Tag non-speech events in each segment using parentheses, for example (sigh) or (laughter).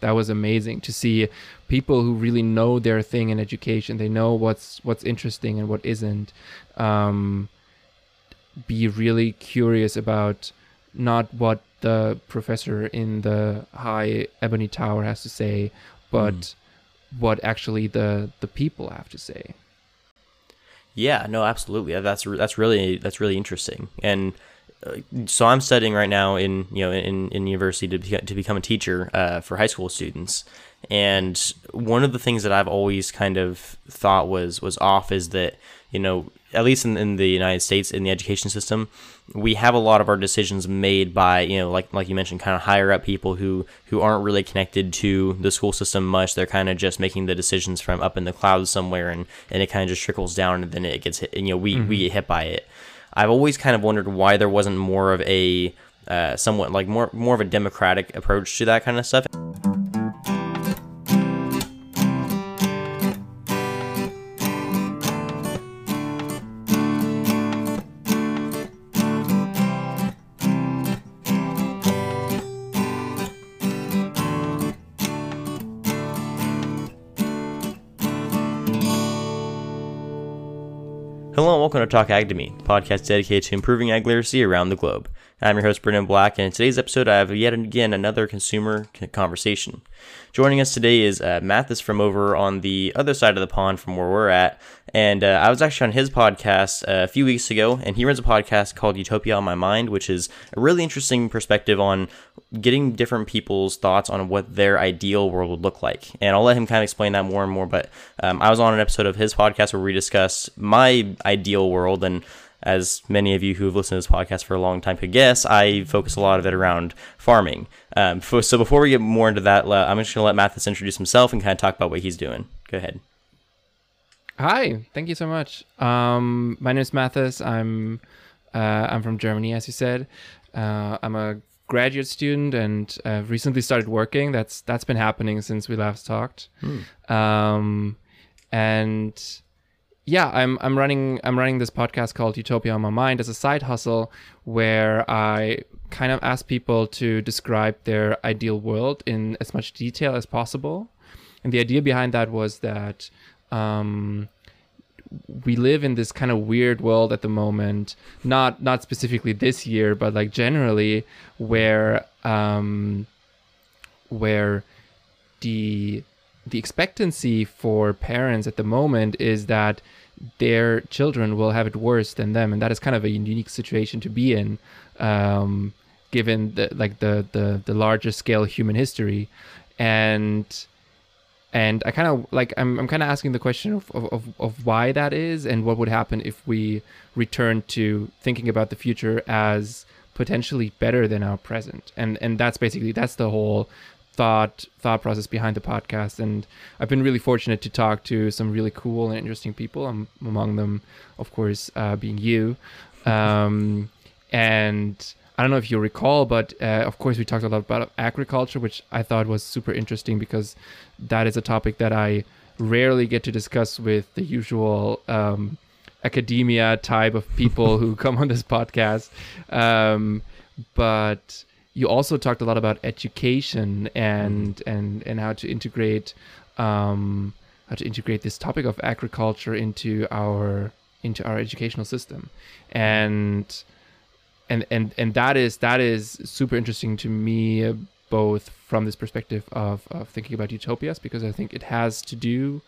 that was amazing to see people who really know their thing in education. They know what's what's interesting and what isn't. Um, be really curious about not what the professor in the high ebony tower has to say, but mm. what actually the the people have to say. Yeah, no, absolutely. That's that's really that's really interesting. And so I'm studying right now in you know in, in university to be, to become a teacher uh, for high school students. And one of the things that I've always kind of thought was was off is that you know at least in, in the United States in the education system, we have a lot of our decisions made by you know like like you mentioned kind of higher up people who who aren't really connected to the school system much they're kind of just making the decisions from up in the clouds somewhere and and it kind of just trickles down and then it gets hit and you know we mm-hmm. we get hit by it i've always kind of wondered why there wasn't more of a uh, somewhat like more more of a democratic approach to that kind of stuff welcome to Talk Ag to Me, podcast dedicated to improving ag literacy around the globe. I'm your host, Brendan Black, and in today's episode, I have yet again another consumer conversation. Joining us today is uh, Mathis from over on the other side of the pond from where we're at. And uh, I was actually on his podcast uh, a few weeks ago, and he runs a podcast called Utopia on My Mind, which is a really interesting perspective on getting different people's thoughts on what their ideal world would look like. And I'll let him kind of explain that more and more. But um, I was on an episode of his podcast where we discussed my ideal world and as many of you who have listened to this podcast for a long time could guess, I focus a lot of it around farming. Um, so before we get more into that, I'm just going to let Mathis introduce himself and kind of talk about what he's doing. Go ahead. Hi, thank you so much. Um, my name is Mathis. I'm uh, I'm from Germany, as you said. Uh, I'm a graduate student and I've recently started working. That's that's been happening since we last talked. Hmm. Um, and yeah, I'm I'm running I'm running this podcast called Utopia on My Mind as a side hustle where I kind of ask people to describe their ideal world in as much detail as possible. And the idea behind that was that um, we live in this kind of weird world at the moment, not not specifically this year, but like generally, where um, where the the expectancy for parents at the moment is that their children will have it worse than them, and that is kind of a unique situation to be in, um, given the like the the the larger scale human history, and and I kind of like I'm I'm kind of asking the question of, of of why that is, and what would happen if we return to thinking about the future as potentially better than our present, and and that's basically that's the whole thought thought process behind the podcast. And i've been really fortunate to talk to some really cool and interesting people um, among them of course uh, being you. (laughs) Um, and i don't know if you recall but uh, of course we talked a lot about agriculture which i thought was super interesting because that is a topic that i rarely get to discuss with the usual um, academia type of people who come on this podcast um, but you also talked a lot about education and mm. and and how to integrate um, how to integrate this topic of agriculture into our into our educational system and and and and that is that is super interesting to me both from this perspective of, of thinking about utopias because I think it has to do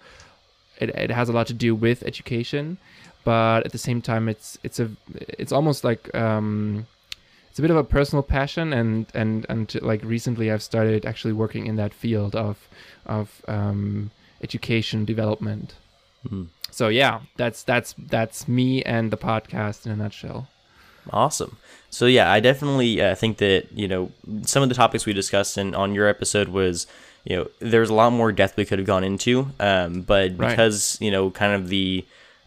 it, it has a lot to do with education but at the same time it's it's a it's almost like um, it's a bit of a personal passion and and and like recently I've started actually working in that field of of um, education development. Mm-hmm. So yeah, that's that's that's me and the podcast in a nutshell. Awesome. So yeah, I definitely uh, think that you know some of the topics we discussed in on your episode was you know there's a lot more depth we could have gone into, um, but because you know kind of the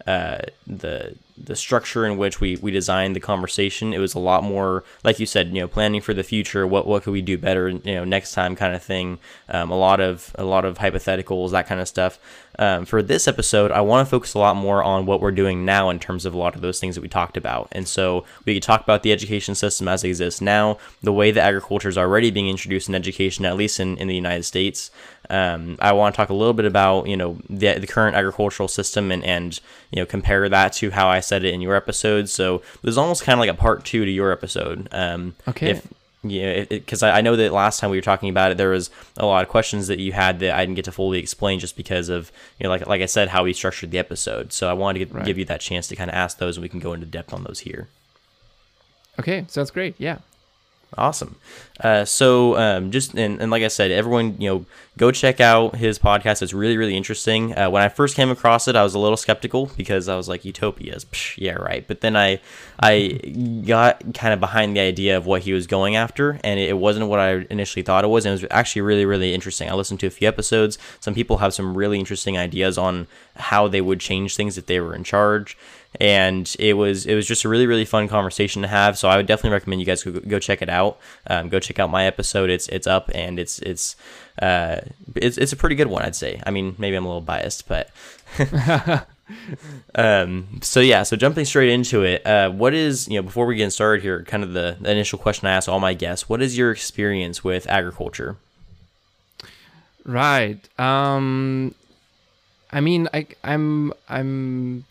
uh, the the structure in which we we designed the conversation. It was a lot more, like you said, you know, planning for the future. What what could we do better, you know, next time, kind of thing. Um, a lot of a lot of hypotheticals, that kind of stuff. Um, for this episode, I want to focus a lot more on what we're doing now in terms of a lot of those things that we talked about. And so we could talk about the education system as it exists now, the way that agriculture is already being introduced in education, at least in, in the United States. Um, I want to talk a little bit about you know the, the current agricultural system and, and you know compare that to how I said it in your episode. So there's almost kind of like a part two to your episode. Um, Okay. If, yeah, because I, I know that last time we were talking about it, there was a lot of questions that you had that I didn't get to fully explain just because of you know, like like I said, how we structured the episode. So I wanted to Right. give you that chance to kind of ask those, and we can go into depth on those here. Okay, sounds great. Yeah. Awesome. Uh, so um, just and, and like I said, everyone you know go check out his podcast. It's really really interesting. Uh, when I first came across it, I was a little skeptical because I was like utopias. Psh, yeah, right. But then I I got kind of behind the idea of what he was going after, and it wasn't what I initially thought it was. And it was actually really really interesting. I listened to a few episodes. Some people have some really interesting ideas on how they would change things if they were in charge and it was it was just a really really fun conversation to have. So I would definitely recommend you guys go, go check it out. Um, go check out my episode. It's it's up and it's it's uh, it's it's a pretty good one, I'd say. I mean, maybe I'm a little biased, but (laughs) um, so yeah. So jumping straight into it, uh, what is you know before we get started here, kind of the, the initial question I ask all my guests: What is your experience with agriculture? Right. Um I mean I I'm I'm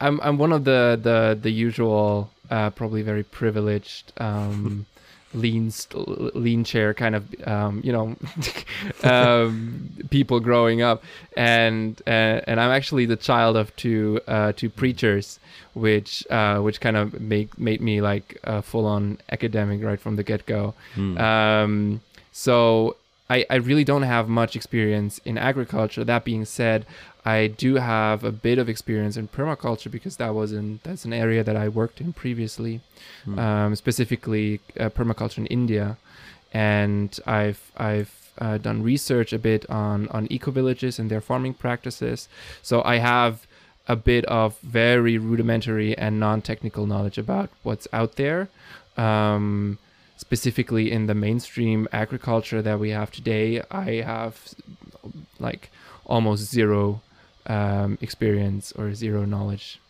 I'm I'm one of the the the usual uh probably very privileged um (laughs) lean st- lean chair kind of um you know (laughs) um people growing up. And uh, and I'm actually the child of two uh two preachers which uh which kind of make made me like a full on academic right from the get go um so I, I really don't have much experience in agriculture. That being said, I do have a bit of experience in permaculture because that was in that's an area that I worked in previously, um, specifically uh, permaculture in India, and I've I've uh, done research a bit on on eco villages and their farming practices. So I have a bit of very rudimentary and non-technical knowledge about what's out there. Um, specifically in the mainstream agriculture that we have today, I have like almost zero um, experience or zero knowledge.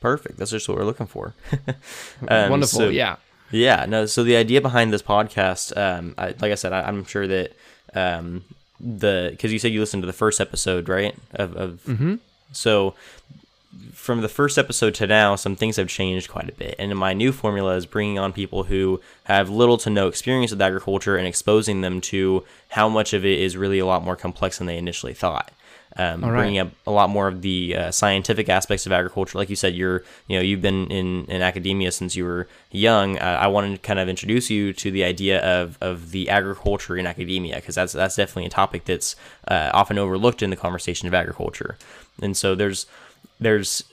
Perfect. That's just what we're looking for. (laughs) Um, Wonderful, so- yeah. Yeah, no. So the idea behind this podcast, um, I, like I said, I, I'm sure that um, the because you said you listened to the first episode, right? Of, of Mm-hmm. so from the first episode to now, some things have changed quite a bit. And my new formula is bringing on people who have little to no experience with agriculture and exposing them to how much of it is really a lot more complex than they initially thought. Um, right. bringing up a lot more of the uh, scientific aspects of agriculture, like you said, you're you know you've been in, in academia since you were young. Uh, I wanted to kind of introduce you to the idea of, of the agriculture in academia because that's that's definitely a topic that's uh, often overlooked in the conversation of agriculture. And so there's there's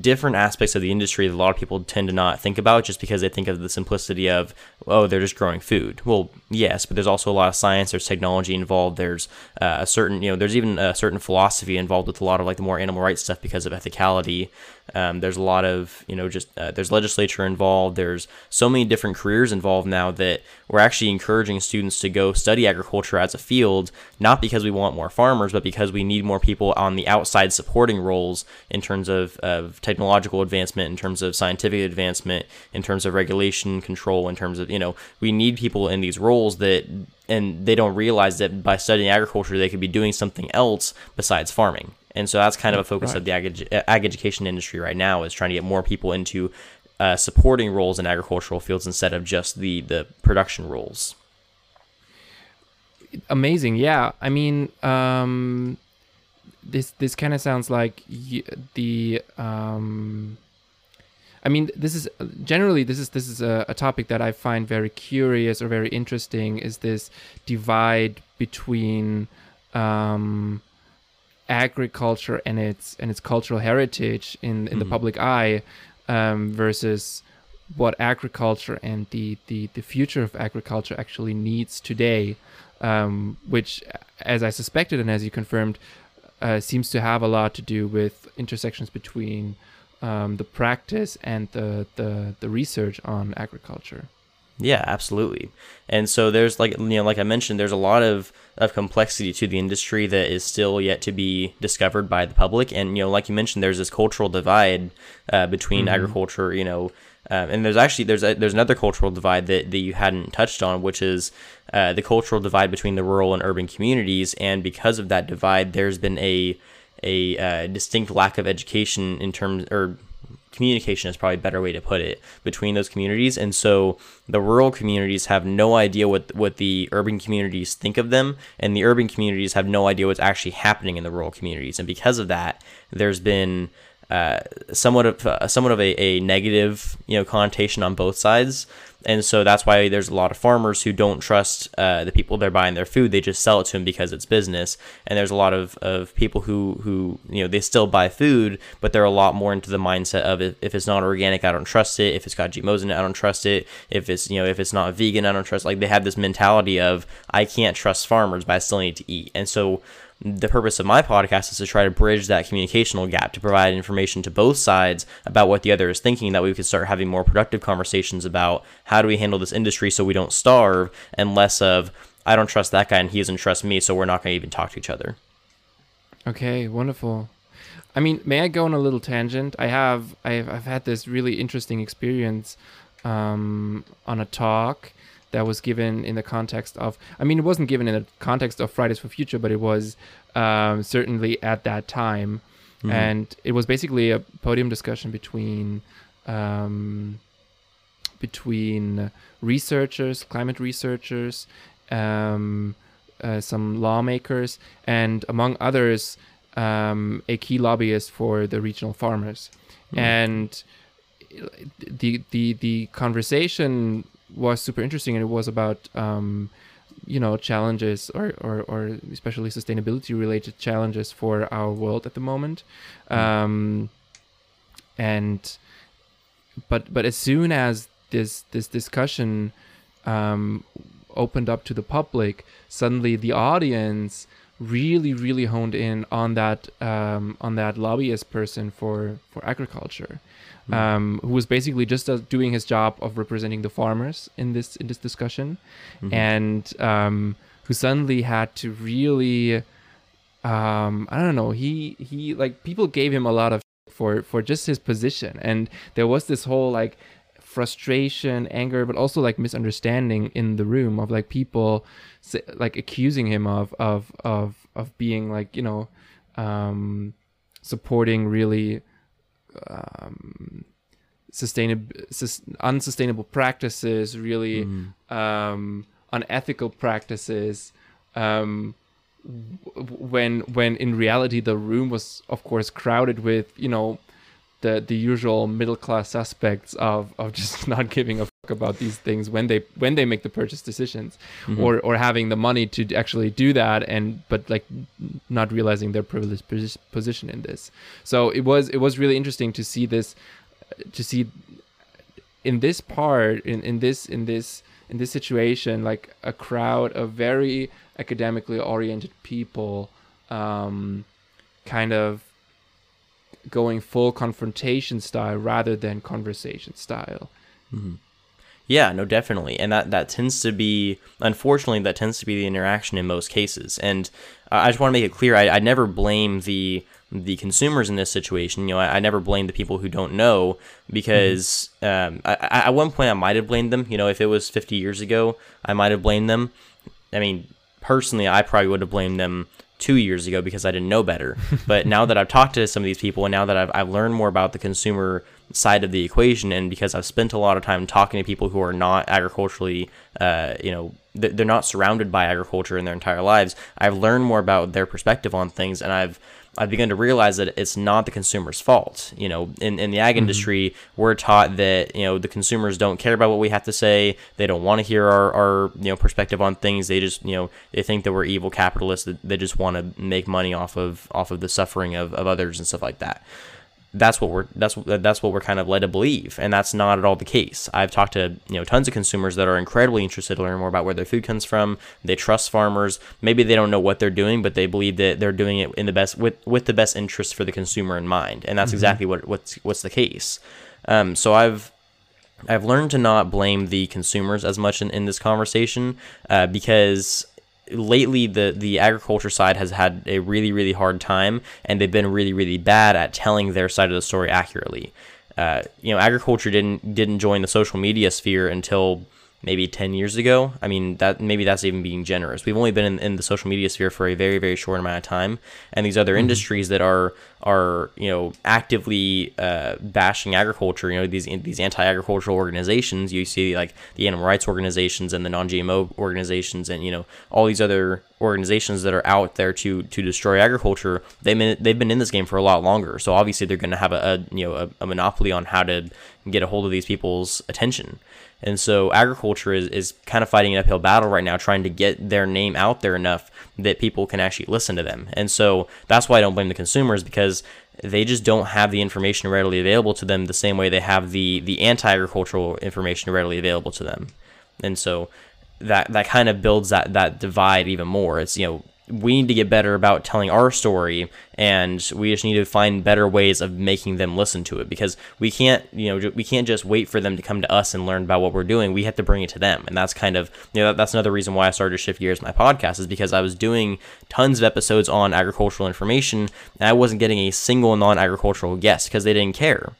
different aspects of the industry that a lot of people tend to not think about just because they think of the simplicity of oh they're just growing food. Well yes but there's also a lot of science there's technology involved there's uh, a certain you know there's even a certain philosophy involved with a lot of like the more animal rights stuff because of ethicality. Um, there's a lot of you know just uh, there's legislature involved there's so many different careers involved now that we're actually encouraging students to go study agriculture as a field not because we want more farmers but because we need more people on the outside supporting roles in terms of, of technological advancement in terms of scientific advancement in terms of regulation control in terms of you know we need people in these roles that and they don't realize that by studying agriculture they could be doing something else besides farming and so that's kind of a focus of the ag, ag education industry right now is trying to get more people into uh, supporting roles in agricultural fields instead of just the the production roles Amazing, yeah. I mean, um, this this kind of sounds like y- the. Um, I mean, this is generally this is this is a, a topic that I find very curious or very interesting. Is this divide between um, agriculture and its and its cultural heritage in in the Mhm. public eye um, versus what agriculture and the, the the future of agriculture actually needs today, um, which, as I suspected and as you confirmed, uh, seems to have a lot to do with intersections between um, the practice and the, the the research on agriculture. Yeah, absolutely. And so there's like you know, like I mentioned, there's a lot of, of complexity to the industry that is still yet to be discovered by the public. And you know, like you mentioned, there's this cultural divide uh, between mm-hmm. agriculture. You know, um, and there's actually there's a, there's another cultural divide that, that you hadn't touched on, which is uh, the cultural divide between the rural and urban communities. And because of that divide, there's been a a uh, distinct lack of education in terms or communication is probably a better way to put it between those communities. And so the rural communities have no idea what what the urban communities think of them and the urban communities have no idea what's actually happening in the rural communities. And because of that there's been uh, somewhat of uh, somewhat of a, a negative you know connotation on both sides and so that's why there's a lot of farmers who don't trust uh, the people they're buying their food. They just sell it to them because it's business. And there's a lot of, of people who, who, you know, they still buy food, but they're a lot more into the mindset of if, if it's not organic, I don't trust it. If it's got GMOs in it, I don't trust it. If it's, you know, if it's not vegan, I don't trust Like they have this mentality of, I can't trust farmers, but I still need to eat. And so the purpose of my podcast is to try to bridge that communicational gap to provide information to both sides about what the other is thinking that we could start having more productive conversations about how do we handle this industry so we don't starve and less of i don't trust that guy and he doesn't trust me so we're not going to even talk to each other. Okay wonderful. I mean may i go on a little tangent? I have i've, I've had this really interesting experience um, on a talk that was given in the context of i mean it wasn't given in the context of fridays for future but it was um, certainly at that time mm-hmm. and it was basically a podium discussion between um, between researchers climate researchers um, uh, some lawmakers and among others um, a key lobbyist for the regional farmers mm-hmm. and the the the conversation was super interesting, and it was about um, you know challenges or, or, or especially sustainability related challenges for our world at the moment mm. um, and but but as soon as this this discussion um, opened up to the public suddenly the audience really really honed in on that um, on that lobbyist person for for agriculture mm. um, who was basically just uh, doing his job of representing the farmers in this in this discussion, mm-hmm. and um, who suddenly had to really, um, I don't know, he he like people gave him a lot of for for just his position, and there was this whole like frustration, anger, but also like misunderstanding in the room of like people like accusing him of of of of being like you know um supporting really um, sustainable, sus- unsustainable practices, really mm. um, unethical practices. Um, when when in reality the room was of course crowded with you know the the usual middle class suspects of of just (laughs) not giving a fuck about these things when they when they make the purchase decisions mm-hmm. or or having the money to actually do that and but like not realizing their privileged position in this so it was it was really interesting to see this to see in this part in in this in this in this situation like a crowd of very academically oriented people um kind of going full confrontation style rather than conversation style. Mm-hmm. Yeah, no, definitely, and that that tends to be, unfortunately, that tends to be the interaction in most cases. And uh, I just want to make it clear, I, I never blame the the consumers in this situation. You know, I, I never blame the people who don't know because mm-hmm. um, I, I, at one point I might have blamed them. You know, if it was 50 years ago, I might have blamed them. I mean, personally, I probably would have blamed them two years ago because I didn't know better. But now that I've talked to some of these people and now that I've, I've learned more about the consumer side of the equation and because I've spent a lot of time talking to people who are not agriculturally, uh, you know, they're not surrounded by agriculture in their entire lives, I've learned more about their perspective on things and I've I've begun to realize that it's not the consumer's fault. You know, in, in the ag mm-hmm. industry, we're taught that, you know, the consumers don't care about what we have to say. They don't want to hear our, our, you know, perspective on things. They just, you know, they think that we're evil capitalists that they just want to make money off of, off of the suffering of, of others and stuff like that. That's what we're that's what that's what we're kind of led to believe, and that's not at all the case. I've talked to you know tons of consumers that are incredibly interested to learn more about where their food comes from. They trust farmers. Maybe they don't know what they're doing, but they believe that they're doing it in the best with with the best interest for the consumer in mind, and that's mm-hmm. exactly what what's what's the case. Um, so I've I've learned to not blame the consumers as much in, in this conversation uh, because lately the the agriculture side has had a really really hard time and they've been really really bad at telling their side of the story accurately. Uh, you know agriculture didn't didn't join the social media sphere until maybe 10 years ago. I mean, that maybe that's even being generous. We've only been in, in the social media sphere for a very, very short amount of time. And these other mm-hmm. industries that are, are, you know, actively uh, bashing agriculture, you know, these, these anti-agricultural organizations, you see like the animal rights organizations and the non-GMO organizations and, you know, all these other organizations that are out there to, to destroy agriculture, they've been, they've been in this game for a lot longer. So obviously they're going to have a, a, you know, a, a monopoly on how to get a hold of these people's attention. And so agriculture is, is kind of fighting an uphill battle right now, trying to get their name out there enough that people can actually listen to them. And so that's why I don't blame the consumers because they just don't have the information readily available to them the same way they have the, the anti-agricultural information readily available to them. And so that, that kind of builds that, that divide even more. It's, you know, we need to get better about telling our story and we just need to find better ways of making them listen to it because we can't you know we can't just wait for them to come to us and learn about what we're doing we have to bring it to them and that's kind of you know that's another reason why i started to shift gears my podcast is because i was doing tons of episodes on agricultural information and i wasn't getting a single non-agricultural guest because they didn't care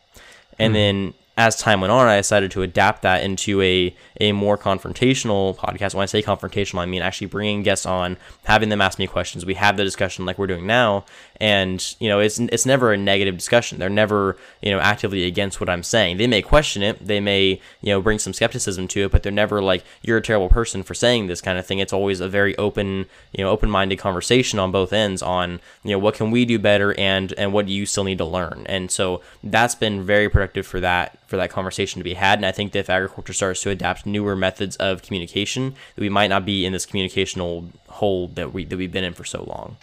and mm. then as time went on, I decided to adapt that into a, a more confrontational podcast. When I say confrontational, I mean actually bringing guests on, having them ask me questions. We have the discussion like we're doing now, and you know it's it's never a negative discussion. They're never you know actively against what I'm saying. They may question it, they may you know bring some skepticism to it, but they're never like you're a terrible person for saying this kind of thing. It's always a very open you know open minded conversation on both ends on you know what can we do better and and what do you still need to learn. And so that's been very productive for that for that conversation to be had. And I think that if agriculture starts to adapt newer methods of communication, that we might not be in this communicational hole that we that we've been in for so long.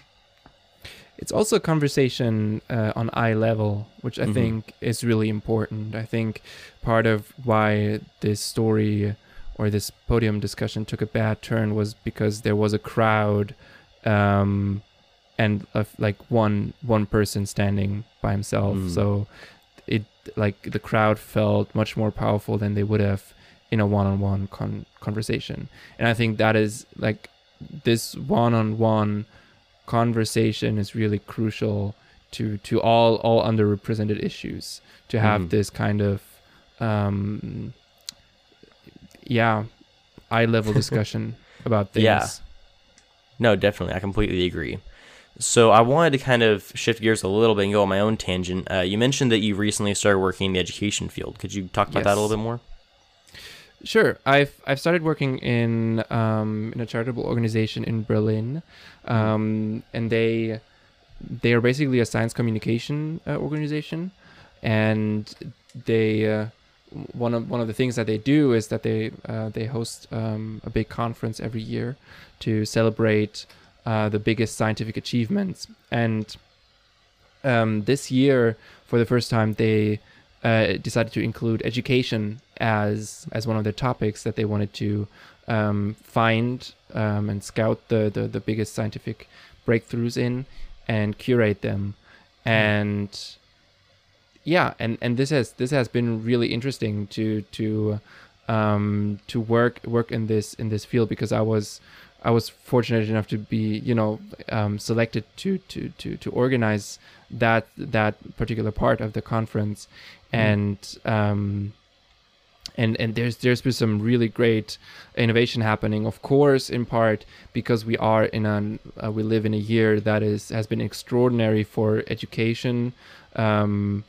It's also a conversation uh, on eye level, which I mm-hmm. think is really important. I think part of why this story or this podium discussion took a bad turn was because there was a crowd um, and like one one person standing by himself. Mm. So it like the crowd felt much more powerful than they would have in a one-on-one con- conversation and i think that is like this one-on-one conversation is really crucial to to all all underrepresented issues to have mm. this kind of um yeah eye level (laughs) discussion about things yeah no definitely i completely agree so I wanted to kind of shift gears a little bit and go on my own tangent. Uh, you mentioned that you recently started working in the education field. Could you talk about yes. that a little bit more? Sure. I've I've started working in um, in a charitable organization in Berlin, um, and they they are basically a science communication uh, organization, and they uh, one of one of the things that they do is that they uh, they host um, a big conference every year to celebrate uh, the biggest scientific achievements. And um, this year, for the first time, they uh, decided to include education as as one of their topics that they wanted to um, find um, and scout the, the, the biggest scientific breakthroughs in and curate them. Hmm. And yeah, and, and this has this has been really interesting to to um, to work work in this in this field because I was I was fortunate enough to be, you know, um, selected to, to, to, to organize that that particular part of the conference, mm. and um, and and there's there's been some really great innovation happening. Of course, in part because we are in an uh, we live in a year that is has been extraordinary for education, um,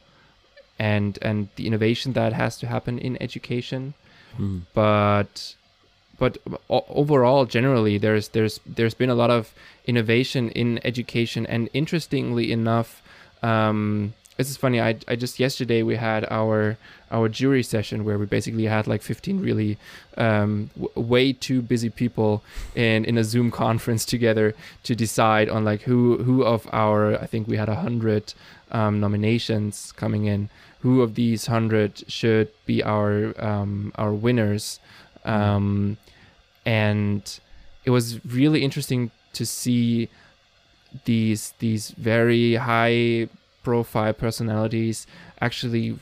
and and the innovation that has to happen in education, mm. but but overall generally there's there's there's been a lot of innovation in education and interestingly enough um, this is funny. I, I just yesterday we had our our jury session where we basically had like 15 really um, w- way too busy people in in a Zoom conference (laughs) together to decide on like who who of our I think we had a hundred um, nominations coming in. Who of these hundred should be our um, our winners? Um, and it was really interesting to see these these very high profile personalities actually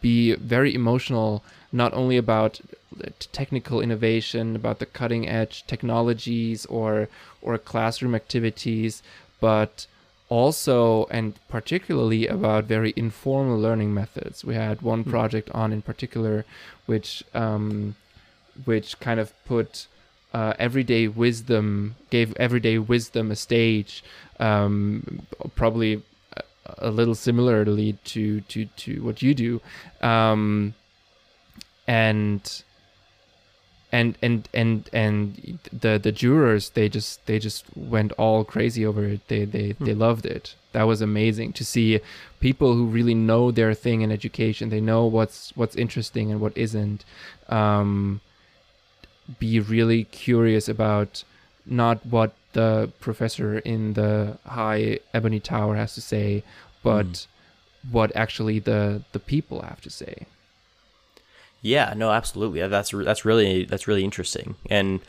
be very emotional not only about technical innovation about the cutting edge technologies or or classroom activities but also and particularly about very informal learning methods we had one Hmm. project on in particular which um, which kind of put uh, everyday wisdom gave everyday wisdom a stage um, probably a, little similarly to to to what you do. Um, and and and and and the the jurors they just they just went all crazy over it. They they they loved it. That was amazing to see people who really know their thing in education. They know what's what's interesting and what isn't um be really curious about not what the professor in the high ebony tower has to say but what actually the the people have to say Yeah, no, absolutely. That's that's really that's really interesting. And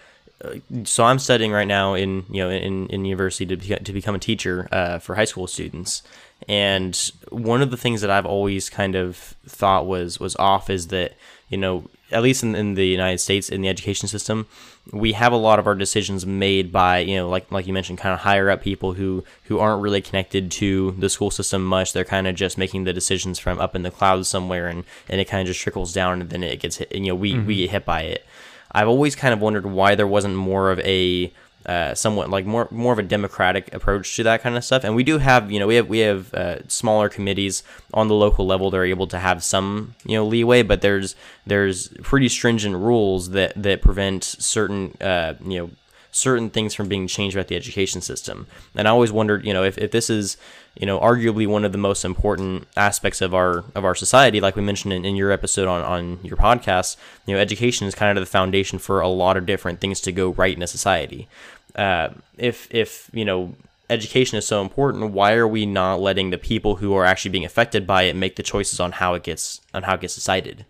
uh, so I'm studying right now in you know in, in university to be, to become a teacher uh, for high school students. And one of the things that I've always kind of thought was was off is that you know at least in, in the United States in the education system, we have a lot of our decisions made by you know like like you mentioned kind of higher up people who who aren't really connected to the school system much. They're kind of just making the decisions from up in the clouds somewhere, and and it kind of just trickles down, and then it gets hit. And, you know we we mm-hmm. get hit by it. I've always kind of wondered why there wasn't more of a uh, somewhat like more more of a democratic approach to that kind of stuff. And we do have you know we have we have uh, smaller committees on the local level that are able to have some you know leeway, but there's there's pretty stringent rules that that prevent certain uh, you know certain things from being changed about the education system. And I always wondered, you know, if, if this is, you know, arguably one of the most important aspects of our of our society, like we mentioned in, in your episode on, on your podcast, you know, education is kind of the foundation for a lot of different things to go right in a society. Uh, if if you know education is so important, why are we not letting the people who are actually being affected by it make the choices on how it gets on how it gets decided?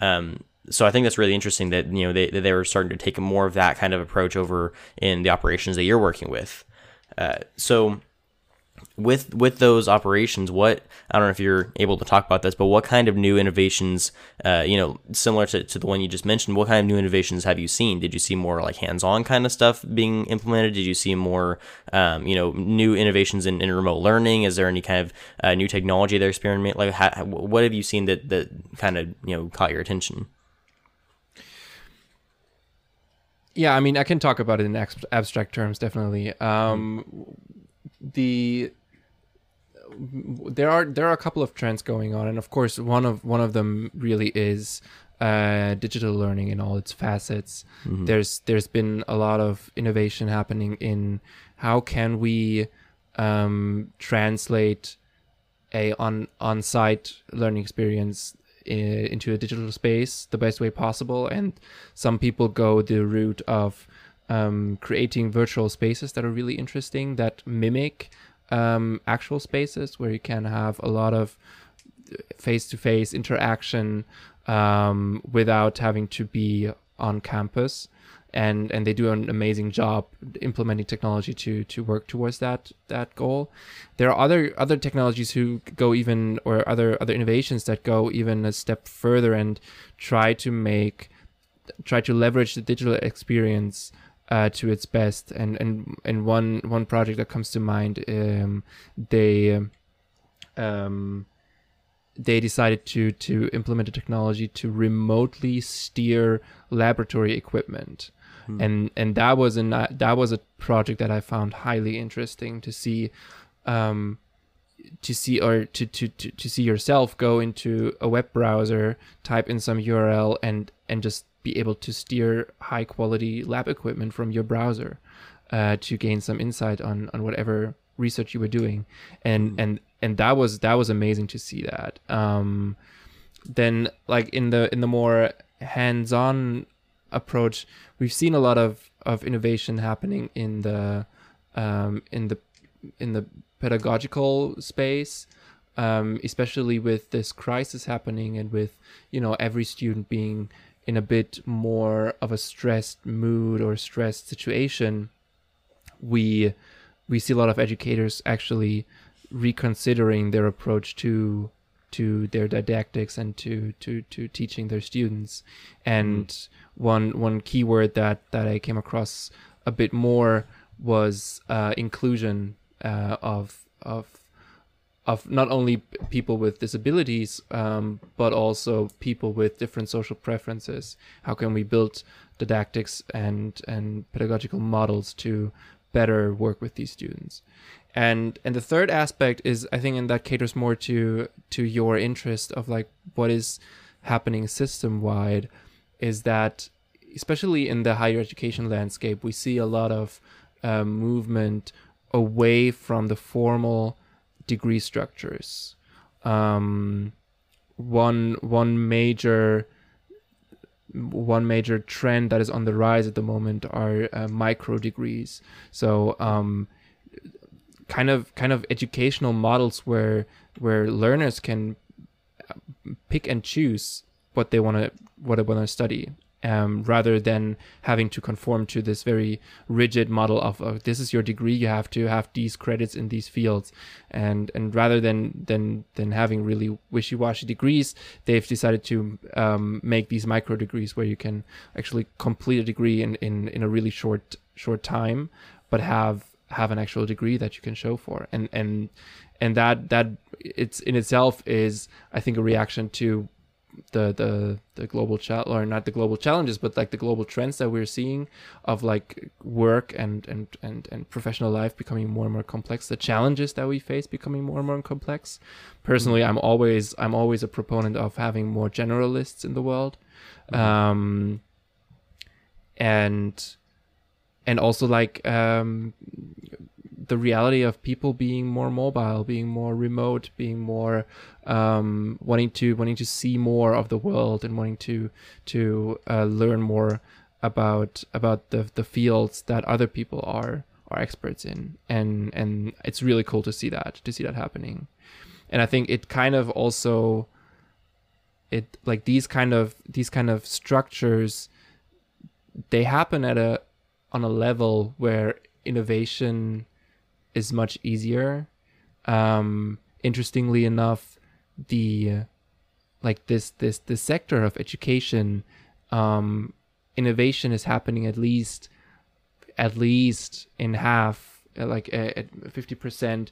Um, so I think that's really interesting that you know they they were starting to take more of that kind of approach over in the operations that you're working with. Uh, so with with those operations, what I don't know if you're able to talk about this, but what kind of new innovations, uh, you know, similar to, to the one you just mentioned, what kind of new innovations have you seen? Did you see more like hands-on kind of stuff being implemented? Did you see more, um, you know, new innovations in, in remote learning? Is there any kind of uh, new technology they're experimenting? Like, what have you seen that that kind of you know caught your attention? Yeah, I mean, I can talk about it in abstract terms, definitely. Um, the there are there are a couple of trends going on, and of course, one of one of them really is uh, digital learning in all its facets. There's there's been a lot of innovation happening in how can we um, translate a on on site learning experience into a digital space the best way possible and some people go the route of um, creating virtual spaces that are really interesting that mimic um, actual spaces where you can have a lot of face-to-face interaction um, without having to be on campus and and they do an amazing job implementing technology to to work towards that that goal. There are other other technologies who go even or other other innovations that go even a step further and try to make try to leverage the digital experience uh, to its best. And and and one one project that comes to mind um, they um, they decided to to implement a technology to remotely steer laboratory equipment and and that was an that was a project that I found highly interesting to see um, to see or to, to, to, to see yourself go into a web browser, type in some URL and and just be able to steer high quality lab equipment from your browser uh, to gain some insight on on whatever research you were doing. And and and that was that was amazing to see that. Um, then like in the in the more hands-on approach, we've seen a lot of of innovation happening in the um, in the in the pedagogical space, um, especially with this crisis happening and with you know every student being in a bit more of a stressed mood or stressed situation. We we see a lot of educators actually reconsidering their approach to to their didactics and to to to teaching their students. And mm. one one keyword that that i came across a bit more was uh, inclusion uh, of of of not only people with disabilities um, but also people with different social preferences. How can we build didactics and and pedagogical models to better work with these students and and the third aspect is i think and that caters more to to your interest of like what is happening system wide is that especially in the higher education landscape we see a lot of uh, movement away from the formal degree structures. Um, one one major one major trend that is on the rise at the moment are uh, micro degrees. So um, kind of kind of educational models where where learners can pick and choose what they want to what they want to study um, rather than having to conform to this very rigid model of, of this is your degree you have to have these credits in these fields. And and rather than than than having really wishy-washy degrees they've decided to um, make these micro degrees where you can actually complete a degree in, in in a really short short time but have have an actual degree that you can show for. And and and that that it's in itself is i think a reaction to the the the global challenge or not the global challenges but like the global trends that we're seeing of like work and and and and professional life becoming more and more complex the challenges that we face becoming more and more complex. Personally i'm always i'm always a proponent of having more generalists in the world. Mm-hmm. um and and also like um, the reality of people being more mobile, being more remote, being more um, wanting to wanting to see more of the world and wanting to to uh, learn more about about the the fields that other people are are experts in, and and it's really cool to see that to see that happening, and I think it kind of also it like these kind of these kind of structures they happen at a on a level where innovation is much easier. Um, interestingly enough, the like this this this sector of education, um, innovation is happening at least at least in half, uh, like uh, at fifty percent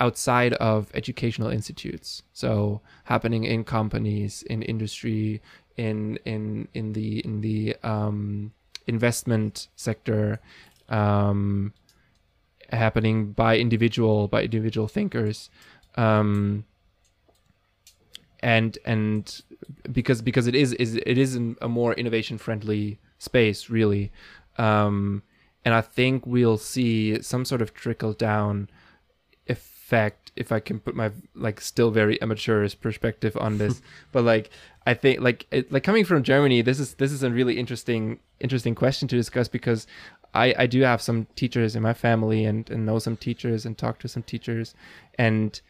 outside of educational institutes. So happening in companies, in industry, in in in the in the um, investment sector um, happening by individual by individual thinkers. Um, and and because because it is is it is a more innovation friendly space really. Um, and I think we'll see some sort of trickle down effect if I can put my like still very amateurish perspective on this (laughs) but like I think like it, like coming from Germany, this is this is a really interesting interesting question to discuss because I I do have some teachers in my family and and know some teachers and talk to some teachers and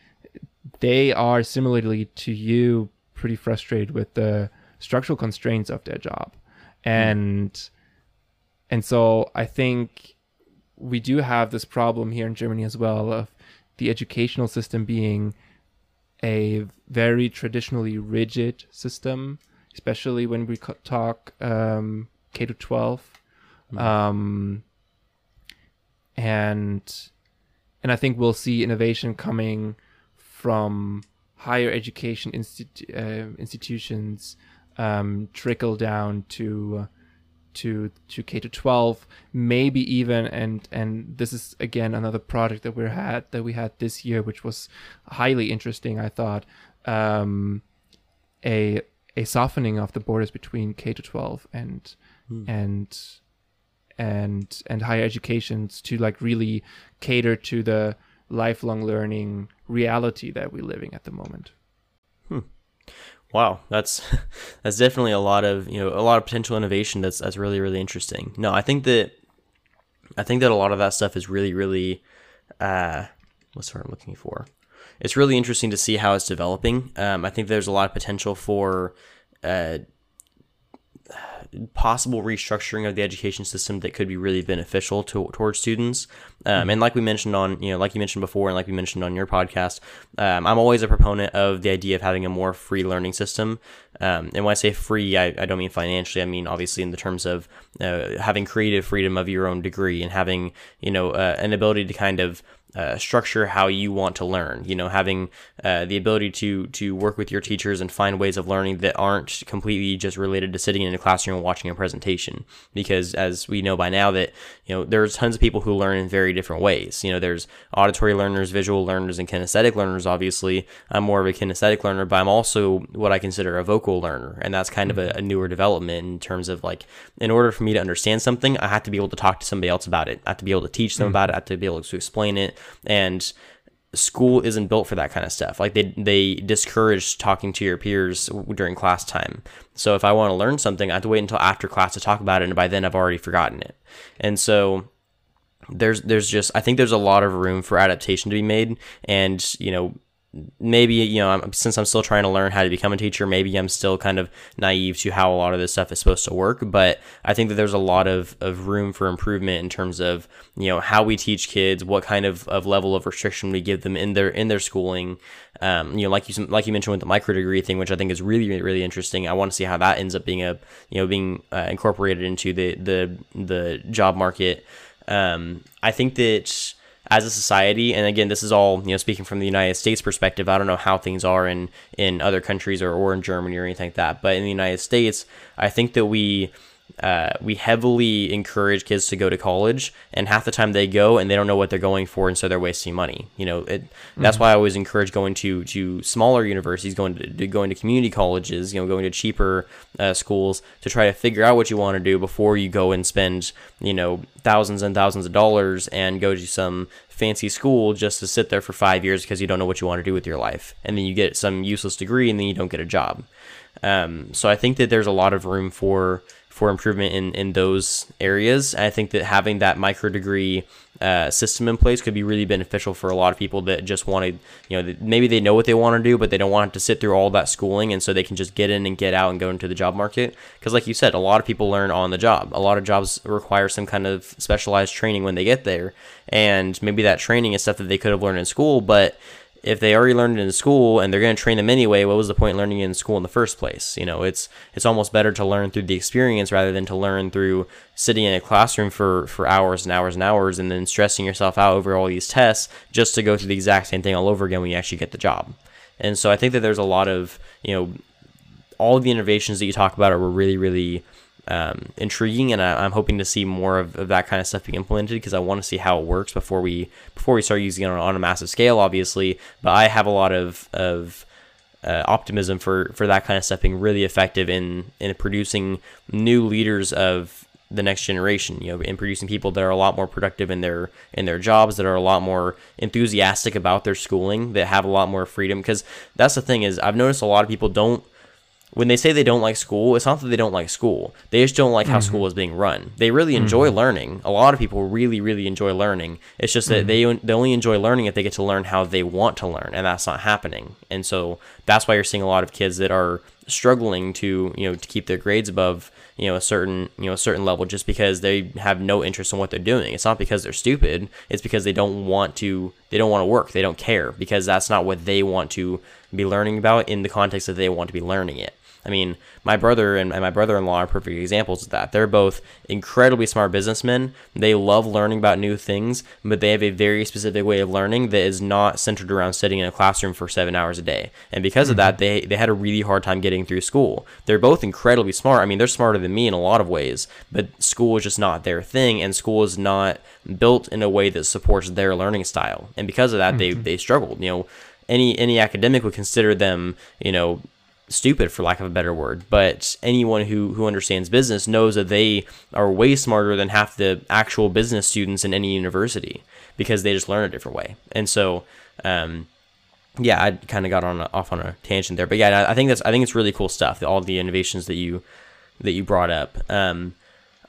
they are similarly to you pretty frustrated with the structural constraints of their job hmm. and mm. and so I think we do have this problem here in Germany as well of the educational system being a very traditionally rigid system, especially when we talk um, K to 12. Mm-hmm. Um, and and I think we'll see innovation coming from higher education institu- uh, institutions um, trickle down to to to K to 12 maybe even and and this is again another project that we had that we had this year which was highly interesting I thought um, a a softening of the borders between K to 12 and hmm. and and and higher educations to like really cater to the lifelong learning reality that we're living at the moment. Wow, that's (laughs) that's definitely a lot of you know a lot of potential innovation. That's that's really really interesting. No, I think that I think that a lot of that stuff is really really uh, what's what I'm looking for. It's really interesting to see how it's developing. Um, I think there's a lot of potential for uh, possible restructuring of the education system that could be really beneficial to, towards students. Um, and like we mentioned on, you know, like you mentioned before, and like we mentioned on your podcast, um, I'm always a proponent of the idea of having a more free learning system. Um, and when I say free, I, I don't mean financially. I mean obviously in the terms of uh, having creative freedom of your own degree and having, you know, uh, an ability to kind of uh, structure how you want to learn. You know, having uh, the ability to to work with your teachers and find ways of learning that aren't completely just related to sitting in a classroom and watching a presentation. Because as we know by now, that you know there's tons of people who learn in very different ways. You know, there's auditory learners, visual learners, and kinesthetic learners. Obviously, I'm more of a kinesthetic learner, but I'm also what I consider a vocal learner, and that's kind of a, a newer development in terms of like, in order for me to understand something, I have to be able to talk to somebody else about it. I have to be able to teach them mm-hmm. about it. I have to be able to explain it and school isn't built for that kind of stuff. Like they they discourage talking to your peers during class time. So if I want to learn something, I have to wait until after class to talk about it, and by then I've already forgotten it. And so there's there's just I think there's a lot of room for adaptation to be made, and you know maybe you know since i'm still trying to learn how to become a teacher maybe i'm still kind of naive to how a lot of this stuff is supposed to work but i think that there's a lot of, of room for improvement in terms of you know how we teach kids what kind of, of level of restriction we give them in their in their schooling. Um, you know like you like you mentioned with the micro degree thing which i think is really really interesting. I want to see how that ends up being a you know being uh, incorporated into the the the job market. Um, i think that as a society and again this is all you know speaking from the united states perspective i don't know how things are in in other countries or, or in germany or anything like that but in the united states i think that we uh, we heavily encourage kids to go to college, and half the time they go and they don't know what they're going for, and so they're wasting money. You know, it, mm-hmm. that's why I always encourage going to to smaller universities, going to, to going to community colleges, you know, going to cheaper uh, schools to try to figure out what you want to do before you go and spend you know thousands and thousands of dollars and go to some fancy school just to sit there for five years because you don't know what you want to do with your life, and then you get some useless degree and then you don't get a job. Um, so I think that there's a lot of room for for improvement in, in those areas. And I think that having that micro degree uh, system in place could be really beneficial for a lot of people that just want to, you know, maybe they know what they want to do, but they don't want to sit through all that schooling. And so they can just get in and get out and go into the job market. Because, like you said, a lot of people learn on the job. A lot of jobs require some kind of specialized training when they get there. And maybe that training is stuff that they could have learned in school, but if they already learned it in school and they're going to train them anyway, what was the point learning it in school in the first place? You know, it's it's almost better to learn through the experience rather than to learn through sitting in a classroom for for hours and hours and hours and then stressing yourself out over all these tests just to go through the exact same thing all over again when you actually get the job. And so I think that there's a lot of, you know, all of the innovations that you talk about are really really um, intriguing, and I, am hoping to see more of, of, that kind of stuff being implemented because I want to see how it works before we before we start using it on, on a massive scale, obviously. But I have a lot of of uh, optimism for for that kind of stuff being really effective in in producing new leaders of the next generation you know in producing people that are a lot more productive in their in their jobs that are a lot more enthusiastic about their schooling that have a lot more freedom because that's the thing is i've noticed a lot of people don't when they say they don't like school, it's not that they don't like school. They just don't like how mm-hmm. school is being run. They really enjoy mm-hmm. learning. A lot of people really, really enjoy learning. It's just that mm-hmm. they they only enjoy learning if they get to learn how they want to learn, and that's not happening. And so that's why you're seeing a lot of kids that are struggling to you know to keep their grades above you know a certain you know a certain level just because they have no interest in what they're doing. It's not because they're stupid. It's because they don't want to they don't want to work. They don't care because that's not what they want to be learning about in the context that they want to be learning it. I mean, my brother and my brother-in-law are perfect examples of that. They're both incredibly smart businessmen. They love learning about new things, but they have a very specific way of learning that is not centered around sitting in a classroom for seven hours a day. And because mm-hmm. of that, they they had a really hard time getting through school. They're both incredibly smart. I mean, they're smarter than me in a lot of ways, but school is just not their thing, and school is not built in a way that supports their learning style. And because of that, mm-hmm. they they struggled. You know, any any academic would consider them, you know, stupid for lack of a better word but anyone who who understands business knows that they are way smarter than half the actual business students in any university because they just learn a different way and so um, yeah i kind of got on a, off on a tangent there but yeah I, think that's i think it's really cool stuff all the innovations that you that you brought up um,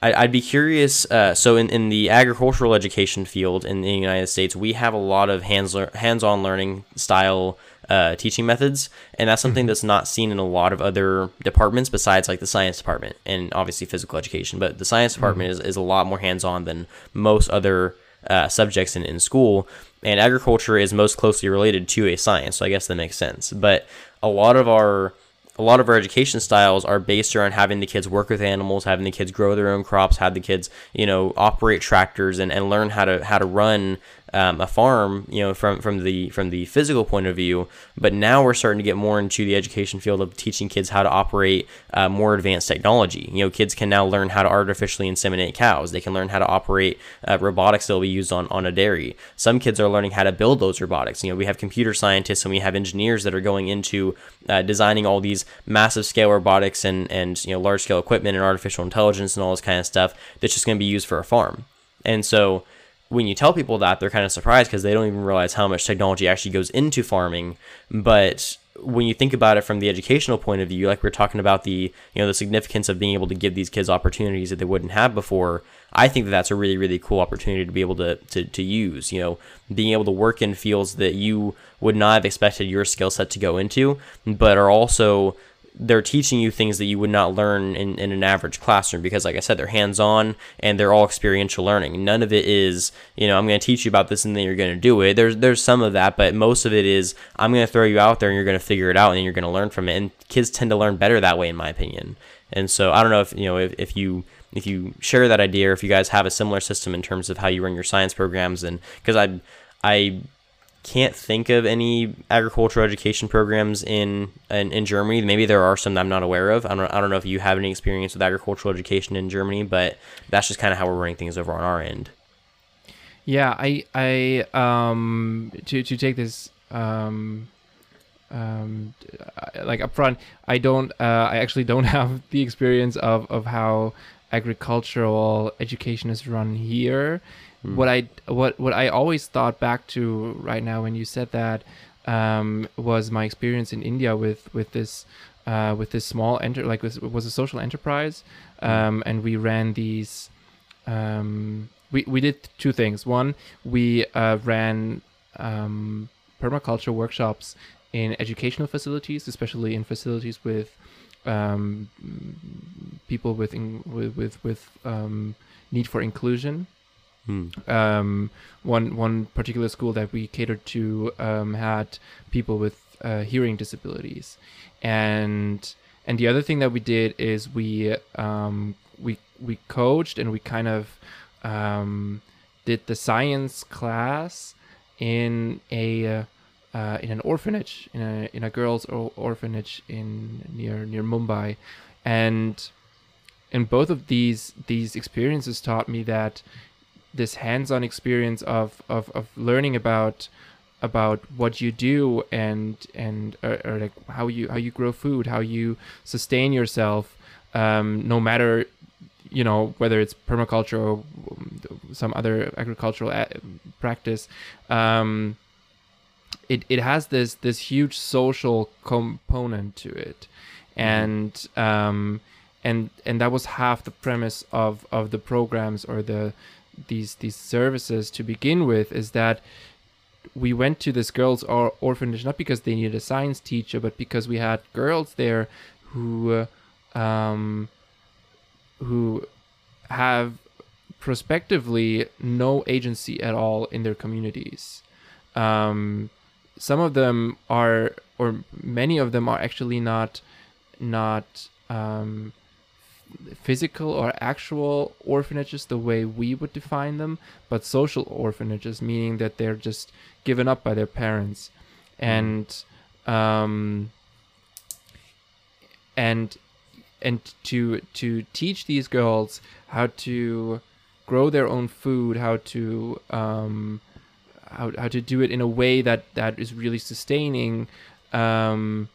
I, would be curious. Uh, so, in, in the agricultural education field in the United States, we have a lot of hands hands on learning style uh, teaching methods, and that's something mm-hmm. that's not seen in a lot of other departments besides like the science department and obviously physical education. But the science department mm-hmm. is, is a lot more hands on than most other uh, subjects in, in school, and agriculture is most closely related to a science, so I guess that makes sense. But a lot of our a lot of our education styles are based around having the kids work with animals, having the kids grow their own crops, have the kids, you know, operate tractors and, and learn how to how to run um, a farm, you know, from from the from the physical point of view. But now we're starting to get more into the education field of teaching kids how to operate uh, more advanced technology. You know, kids can now learn how to artificially inseminate cows. They can learn how to operate uh, robotics that will be used on on a dairy. Some kids are learning how to build those robotics. You know, we have computer scientists and we have engineers that are going into uh, designing all these massive scale robotics and and you know large scale equipment and artificial intelligence and all this kind of stuff that's just going to be used for a farm. And so when you tell people that, they're kind of surprised because they don't even realize how much technology actually goes into farming. But when you think about it from the educational point of view, like we are talking about the you know the significance of being able to give these kids opportunities that they wouldn't have before, I think that that's a really really cool opportunity to be able to to, to use. You know, being able to work in fields that you would not have expected your skill set to go into, but are also they're teaching you things that you would not learn in, in an average classroom because like i said they're hands-on and they're all experiential learning. None of it is you know i'm going to teach you about this and then you're going to do it. There's there's some of that but most of it is i'm going to throw you out there and you're going to figure it out and then you're going to learn from it. And kids tend to learn better that way in my opinion. And so i don't know if you know if, if you if you share that idea or if you guys have a similar system in terms of how you run your science programs and because i i can't think of any agricultural education programs in, in, in Germany. Maybe there are some that I'm not aware of. I don't I don't know if you have any experience with agricultural education in Germany, but that's just kind of how we're running things over on our end. Yeah, I I um to to take this um um like upfront, I don't uh I actually don't (laughs) have the experience of of how agricultural education is run here. Mm. What I what what I always thought back to right now when you said that um, was my experience in India with with this uh, with this small enter like was was a social enterprise, hmm. um, and we ran these. Um, we we did two things. One, we uh, ran um, permaculture workshops in educational facilities, especially in facilities with um, people with in, with with, with um, need for inclusion. Hmm. Um, one one particular school that we catered to um, had people with uh, hearing disabilities, and and the other thing that we did is we um, we we coached and we kind of um, did the science class in a uh, uh, in an orphanage in a in a girls' orphanage in near near Mumbai, and and both of these these experiences taught me that this hands-on experience of, of, of learning about about what you do and and or, or, like how you how you grow food, how you sustain yourself, um, no matter you know whether it's permaculture or some other agricultural a- practice. Um, it, it has this this huge social component to it, mm-hmm. and um, and and that was half the premise of of the programs or the these these services to begin with is that we went to this girls' or orphanage not because they needed a science teacher, but because we had girls there who um, who have prospectively no agency at all in their communities. Um, some of them are, or many of them are actually not not um, physical or actual orphanages the way we would define them, but social orphanages, meaning that they're just given up by their parents, mm. and um, and and to to teach these girls how to grow their own food, how to um, how, how to do it in a way that that is really sustaining. Um,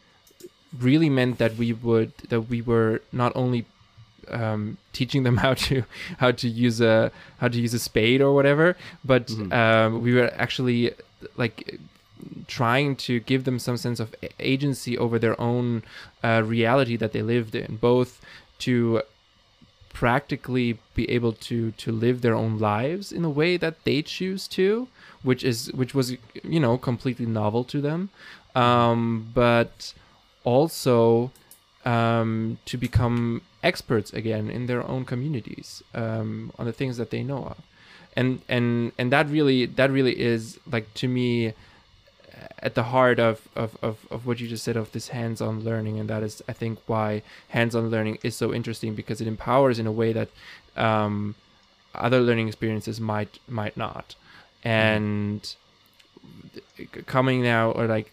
really meant that we would that we were not only um, teaching them (laughs) how to how to use a how to use a spade or whatever, but Mhm. um, we were actually like trying to give them some sense of agency over their own uh, reality that they lived in, both to practically be able to to live their own lives in a way that they choose to, which is which was you know completely novel to them, um, but also um, to become experts again in their own communities um, on the things that they know of, and and and that really that really is like to me at the heart of, of, of, of what you just said of this hands-on learning. And that is i think why hands-on learning is so interesting because it empowers in a way that um, other learning experiences might might not. And coming now or like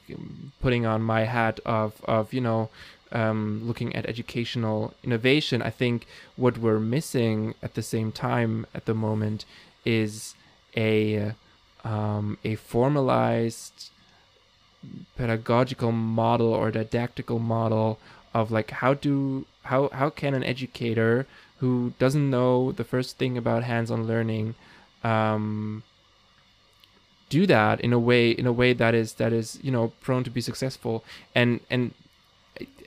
putting on my hat of of you know um, looking at educational innovation i think what we're missing at the same time at the moment is a um, a formalized pedagogical model or didactical model of like how do how how can an educator who doesn't know the first thing about hands-on learning um, do that in a way in a way that is that is you know prone to be successful? And and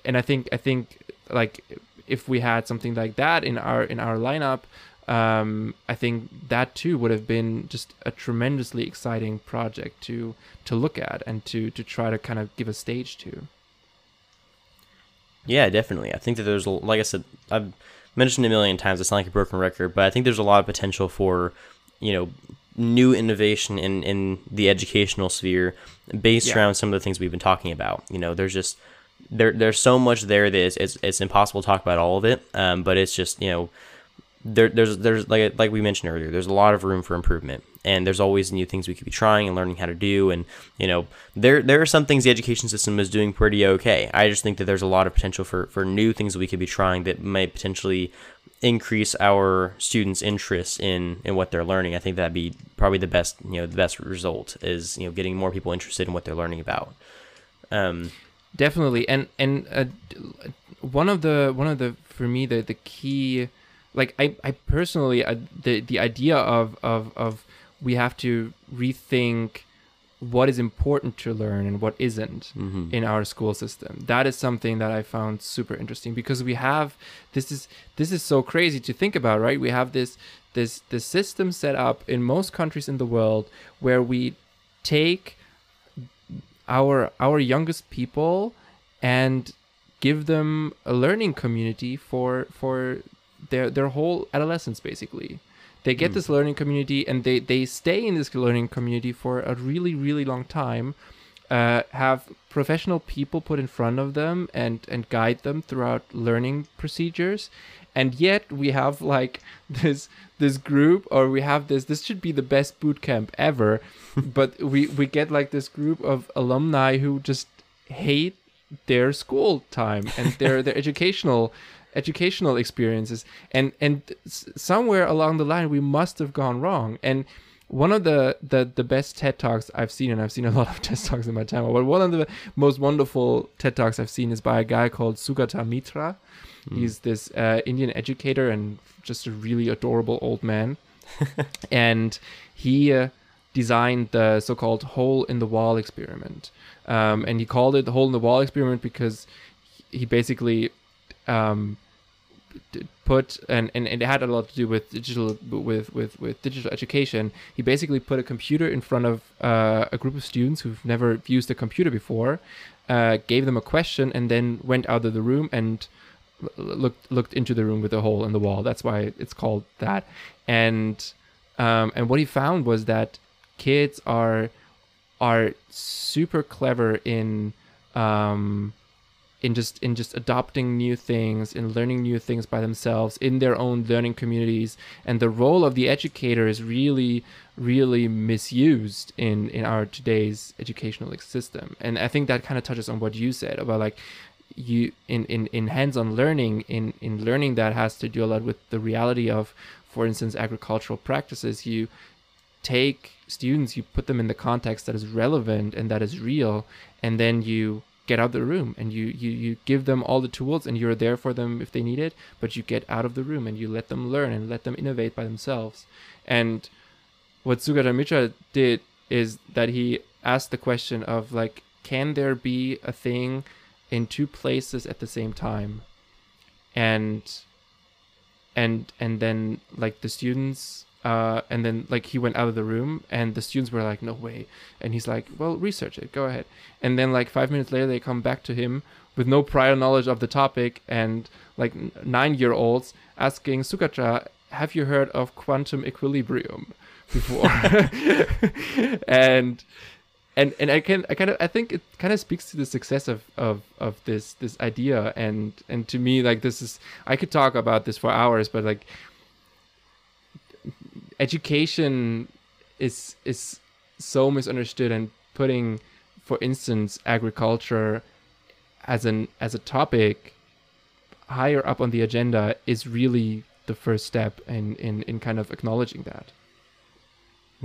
and I think I think like if we had something like that in our in our lineup um, I think that too would have been just a tremendously exciting project to to look at and to to try to kind of give a stage to. Yeah, definitely. I think that there's, like I said, I've mentioned a million times. It's not like a broken record, but I think there's a lot of potential for, you know, new innovation in in the educational sphere based Yeah. around some of the things we've been talking about. You know, there's just there there's so much there that is, it's it's impossible to talk about all of it. Um, but it's just you know. There, there's, there's like like we mentioned earlier. There's a lot of room for improvement, and there's always new things we could be trying and learning how to do. And you know, there there are some things the education system is doing pretty okay. I just think that there's a lot of potential for for new things that we could be trying that might potentially increase our students' interest in in what they're learning. I think that'd be probably the best you know the best result is you know getting more people interested in what they're learning about. Um, definitely. And and uh, one of the one of the for me the the key like i i personally uh, the the idea of of of we have to rethink what is important to learn and what isn't mhm. in our school system. That is something that i found super interesting because we have this is this is so crazy to think about right? We have this this this system set up in most countries in the world where we take our our youngest people and give them a learning community for for their their whole adolescence basically they get Mm. this learning community and they they stay in this learning community for a really really long time uh, have professional people put in front of them and and guide them throughout learning procedures and yet we have like (laughs) this this group or we have this this should be the best boot camp ever (laughs) but we we get like this group of alumni who just hate their school time and their their (laughs) educational educational experiences. And and somewhere along the line we must have gone wrong. And one of the, the the best TED talks I've seen, and I've seen a lot of (laughs) TED talks in my time, but one of the most wonderful TED talks I've seen is by a guy called Sugata Mitra. He's this uh, Indian educator and just a really adorable old man. (laughs) and he uh, designed the so-called hole in the wall experiment. Um, and he called it the hole in the wall experiment because he basically um, put and, and it had a lot to do with digital with with with digital education. He basically put a computer in front of uh, a group of students who've never used a computer before uh, gave them a question and then went out of the room and looked looked into the room with a hole in the wall. That's why it's called that. And um, and what he found was that kids are are super clever in um, in just in just adopting new things in learning new things by themselves in their own learning communities. And the role of the educator is really really misused in in our today's educational system. And i think that kind of touches on what you said about like you in in, in hands-on learning in in learning that has to do a lot with the reality of for instance agricultural practices you take students you put them in the context that is relevant and that is real and then you get out of the room and you, you you give them all the tools and you're there for them if they need it but you get out of the room and you let them learn and let them innovate by themselves. And what Sugata Mitra did is that he asked the question of like can there be a thing in two places at the same time? And and and then like the students uh, and then like he went out of the room and the students were like no way. And he's like well research it. Go ahead. And then like five minutes later they come back to him with no prior knowledge of the topic and like nine year olds asking Sugata have you heard of quantum equilibrium before? (laughs) And and and I can I kind of I think it kind of speaks to the success of of of this this idea. And and to me like this is I could talk about this for hours but like education is is so misunderstood and putting for instance agriculture as an as a topic higher up on the agenda is really the first step in in in kind of acknowledging that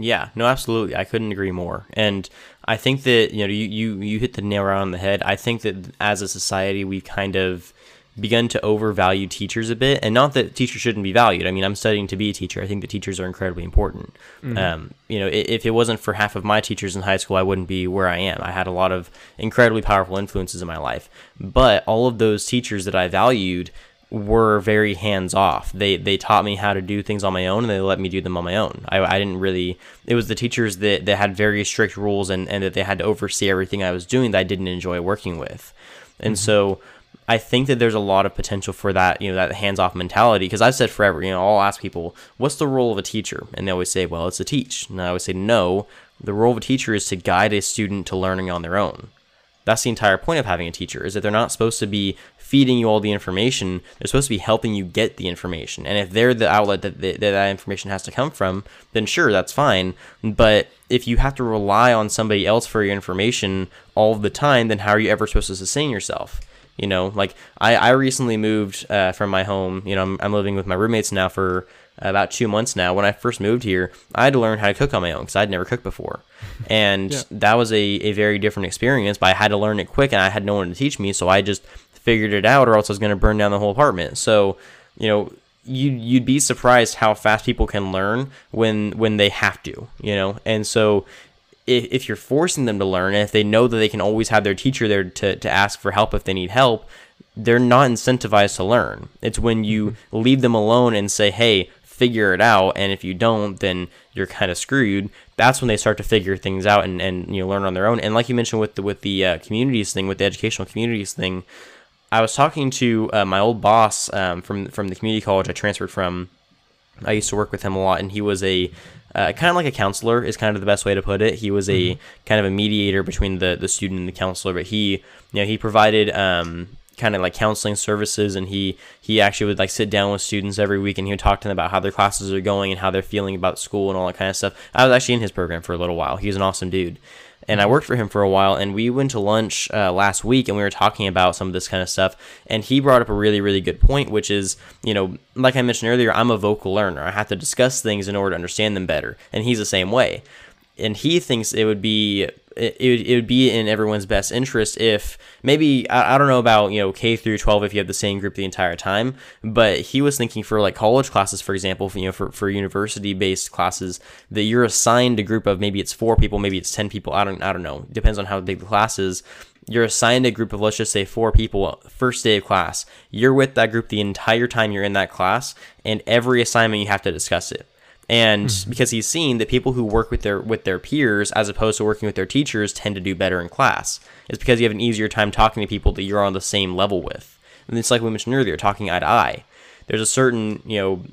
yeah, no, absolutely. I couldn't agree more. And I think that, you know, you, you, you hit the nail right on the head. I think that as a society, we kind of begun to overvalue teachers a bit. And not that teachers shouldn't be valued. I mean, I'm studying to be a teacher. I think that teachers are incredibly important. Mm-hmm. Um, you know, if it wasn't for half of my teachers in high school, I wouldn't be where I am. I had a lot of incredibly powerful influences in my life. But all of those teachers that I valued, were very hands off. They they taught me how to do things on my own and they let me do them on my own. I, I didn't really it was the teachers that, that had very strict rules and, and that they had to oversee everything I was doing that I didn't enjoy working with. And mm-hmm. so I think that there's a lot of potential for that, you know, that hands off mentality. Because I've said forever, you know, I'll ask people, what's the role of a teacher? And they always say, well, it's to teach. And I always say, no, the role of a teacher is to guide a student to learning on their own. That's the entire point of having a teacher, is that they're not supposed to be feeding you all the information. They're supposed to be helping you get the information. And if they're the outlet that that, that information has to come from, then sure, that's fine. But if you have to rely on somebody else for your information all the time, then how are you ever supposed to sustain yourself? You know, like I, I recently moved uh, from my home. You know, I'm, I'm living with my roommates now for about two months now. When I first moved here, I had to learn how to cook on my own because I'd never cooked before. (laughs) And yeah. that was a, a very different experience, but I had to learn it quick and I had no one to teach me. So I just figured it out, or else I was going to burn down the whole apartment. So, you know, you you'd be surprised how fast people can learn when when they have to, you know. And so, if, if you're forcing them to learn, and if they know that they can always have their teacher there to to ask for help if they need help, they're not incentivized to learn. It's when you mm-hmm. leave them alone and say, "Hey, figure it out," and if you don't, then you're kind of screwed. That's when they start to figure things out and, and you know learn on their own. And like you mentioned with the with the uh, communities thing, with the educational communities thing, I was talking to uh, my old boss um, from from the community college I transferred from. I used to work with him a lot, and he was a uh, kind of like a counselor is kind of the best way to put it. He was a mm-hmm. kind of a mediator between the the student and the counselor, but he you know he provided um, kind of like counseling services, and he he actually would like sit down with students every week, and he would talk to them about how their classes are going and how they're feeling about school and all that kind of stuff. I was actually in his program for a little while. He's an awesome dude and I worked for him for a while. And we went to lunch uh, last week, and we were talking about some of this kind of stuff. And he brought up a really, really good point, which is, you know, like I mentioned earlier, I'm a vocal learner. I have to discuss things in order to understand them better, and he's the same way. And he thinks it would be it, it would be in everyone's best interest if maybe I, I don't know about you know K through 12 if you have the same group the entire time, but he was thinking for like college classes, for example, you know for, for university based classes that you're assigned a group of maybe it's four people, maybe it's 10 people, I don't I don't know, depends on how big the class is. You're assigned a group of let's just say four people first day of class. You're with that group the entire time you're in that class and every assignment you have to discuss it and mm-hmm. because he's seen that people who work with their with their peers as opposed to working with their teachers tend to do better in class it's because you have an easier time talking to people that you're on the same level with and it's like we mentioned earlier talking eye to eye there's a certain you know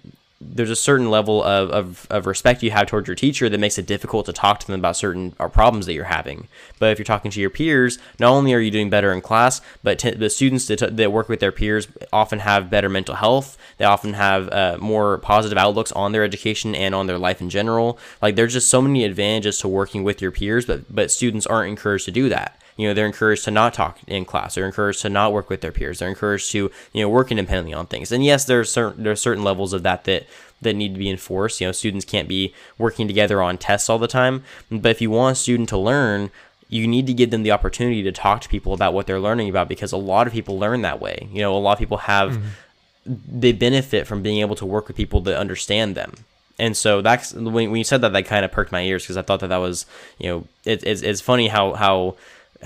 there's a certain level of, of, of respect you have towards your teacher that makes it difficult to talk to them about certain uh, problems that you're having. But if you're talking to your peers, not only are you doing better in class, but t- the students that, that work with their peers often have better mental health. They often have uh, more positive outlooks on their education and on their life in general. Like there's just so many advantages to working with your peers, but but students aren't encouraged to do that you know they're encouraged to not talk in class they're encouraged to not work with their peers they're encouraged to you know work independently on things and yes there's certain there's certain levels of that that that need to be enforced you know students can't be working together on tests all the time but if you want a student to learn you need to give them the opportunity to talk to people about what they're learning about because a lot of people learn that way. You know, a lot of people have mm-hmm. they benefit from being able to work with people that understand them. And so that's when, when you said that, that kind of perked my ears because I thought that that was, you know, it, it's, it's funny how, how,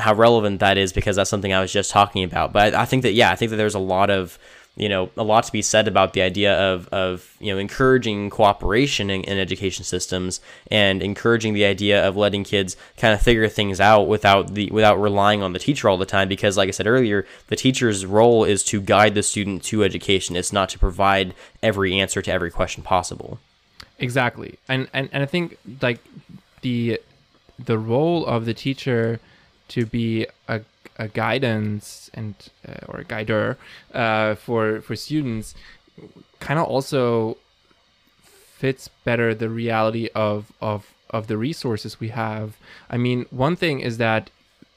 how relevant that is because that's something I was just talking about. But I, I think that, yeah, I think that there's a lot of, you know a lot to be said about the idea of of you know encouraging cooperation in, in, education systems and encouraging the idea of letting kids kind of figure things out without the without relying on the teacher all the time because like I said earlier the teacher's role is to guide the student to education. It's not to provide every answer to every question possible. Exactly. And and, and I think like the the role of the teacher to be a a guidance and uh, or a guider uh, for for students kind of also fits better the reality of of of the resources we have. I mean, one thing is that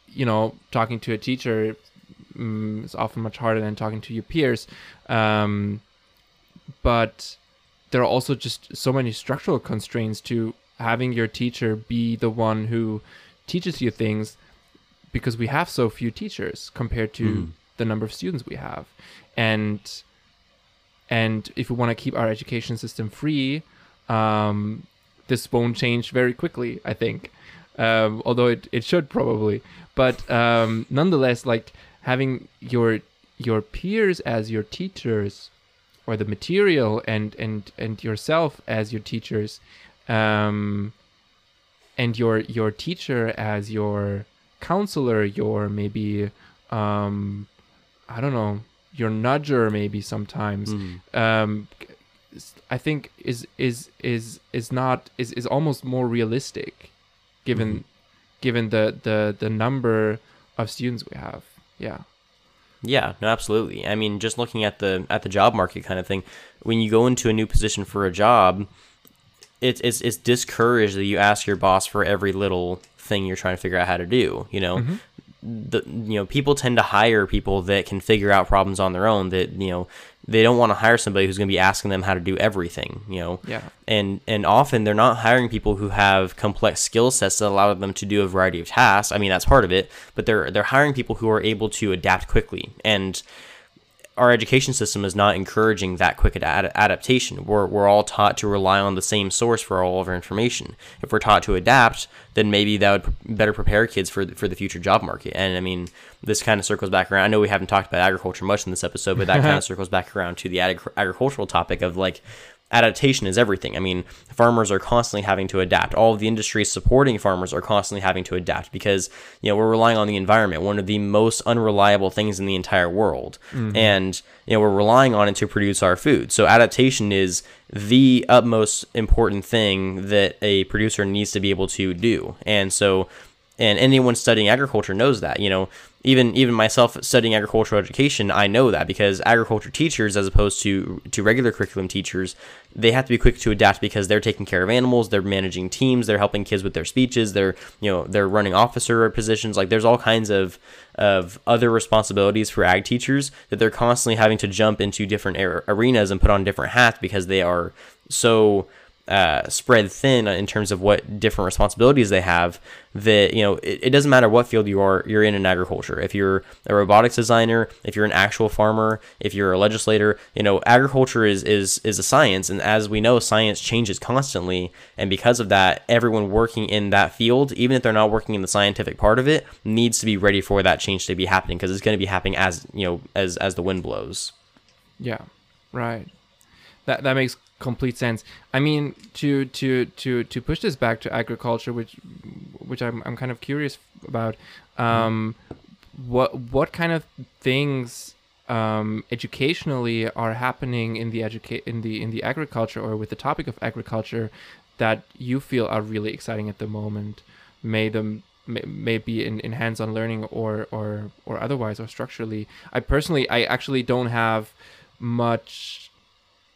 you know talking to a teacher um, is often much harder than talking to your peers, um, but there are also just so many structural constraints to having your teacher be the one who teaches you things because we have so few teachers compared to mm. the number of students we have. And and if we want to keep our education system free um, this won't change very quickly i think. Um, although it, it should probably. But um, nonetheless like having your your peers as your teachers or the material and and and yourself as your teachers um, and your your teacher as your counselor, your maybe um, I don't know, your nudger maybe sometimes. Mm. Um, I think is is is is not is, is almost more realistic given mm. given the, the the number of students we have. Yeah. Yeah, no, absolutely. I mean, just looking at the at the job market kind of thing, when you go into a new position for a job, it's it's it's discouraged that you ask your boss for every little thing you're trying to figure out how to do. You know, mm-hmm. the you know people tend to hire people that can figure out problems on their own. That you know they don't want to hire somebody who's going to be asking them how to do everything. You know, yeah. And and often they're not hiring people who have complex skill sets that allow them to do a variety of tasks. I mean that's part of it, but they're they're hiring people who are able to adapt quickly and our education system is not encouraging that quick ad- adaptation. We're, we're all taught to rely on the same source for all of our information. If we're taught to adapt, then maybe that would better prepare kids for the, for the future job market. And I mean, this kind of circles back around. I know we haven't talked about agriculture much in this episode, but that (laughs) kind of circles back around to the ag- agricultural topic of like adaptation is everything. I mean, farmers are constantly having to adapt. All of the industries supporting farmers are constantly having to adapt because, you know, we're relying on the environment, one of the most unreliable things in the entire world. Mm-hmm. And, you know, we're relying on it to produce our food. So adaptation is the utmost important thing that a producer needs to be able to do. And so, and anyone studying agriculture knows that, you know, even even myself studying agricultural education, I know that because agriculture teachers, as opposed to to regular curriculum teachers, they have to be quick to adapt because they're taking care of animals, they're managing teams, they're helping kids with their speeches, they're you know they're running officer positions. Like there's all kinds of of other responsibilities for ag teachers that they're constantly having to jump into different arenas and put on different hats because they are so uh, spread thin in terms of what different responsibilities they have that you know it, it, doesn't matter what field you are you're in in agriculture. If you're a robotics designer if you're an actual farmer if you're a legislator you know agriculture is is is a science. And as we know science changes constantly. And because of that everyone working in that field even if they're not working in the scientific part of it needs to be ready for that change to be happening. Because it's going to be happening as you know as as the wind blows. Yeah. Right. That that makes complete sense. I mean, to to to to push this back to agriculture, which which I'm I'm kind of curious about. Um, what what kind of things um, educationally are happening in the educa- in the in the agriculture or with the topic of agriculture that you feel are really exciting at the moment? May them may, may be in, in hands-on learning or or or otherwise or structurally. I personally I actually don't have much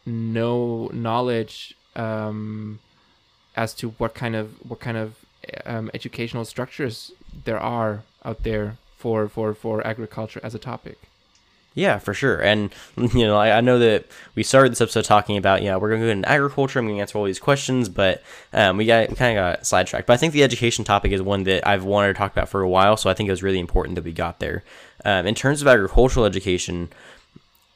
no knowledge um, as to what kind of what kind of um, educational structures there are out there for for for agriculture as a topic. Yeah, for sure. And (laughs) you know, I, I know that we started this episode talking about, know, we're going to go into agriculture. I'm going to answer all these questions, but um, we got we kind of got sidetracked. But I think the education topic is one that I've wanted to talk about for a while, so I think it was really important that we got there. Um, in terms of agricultural education,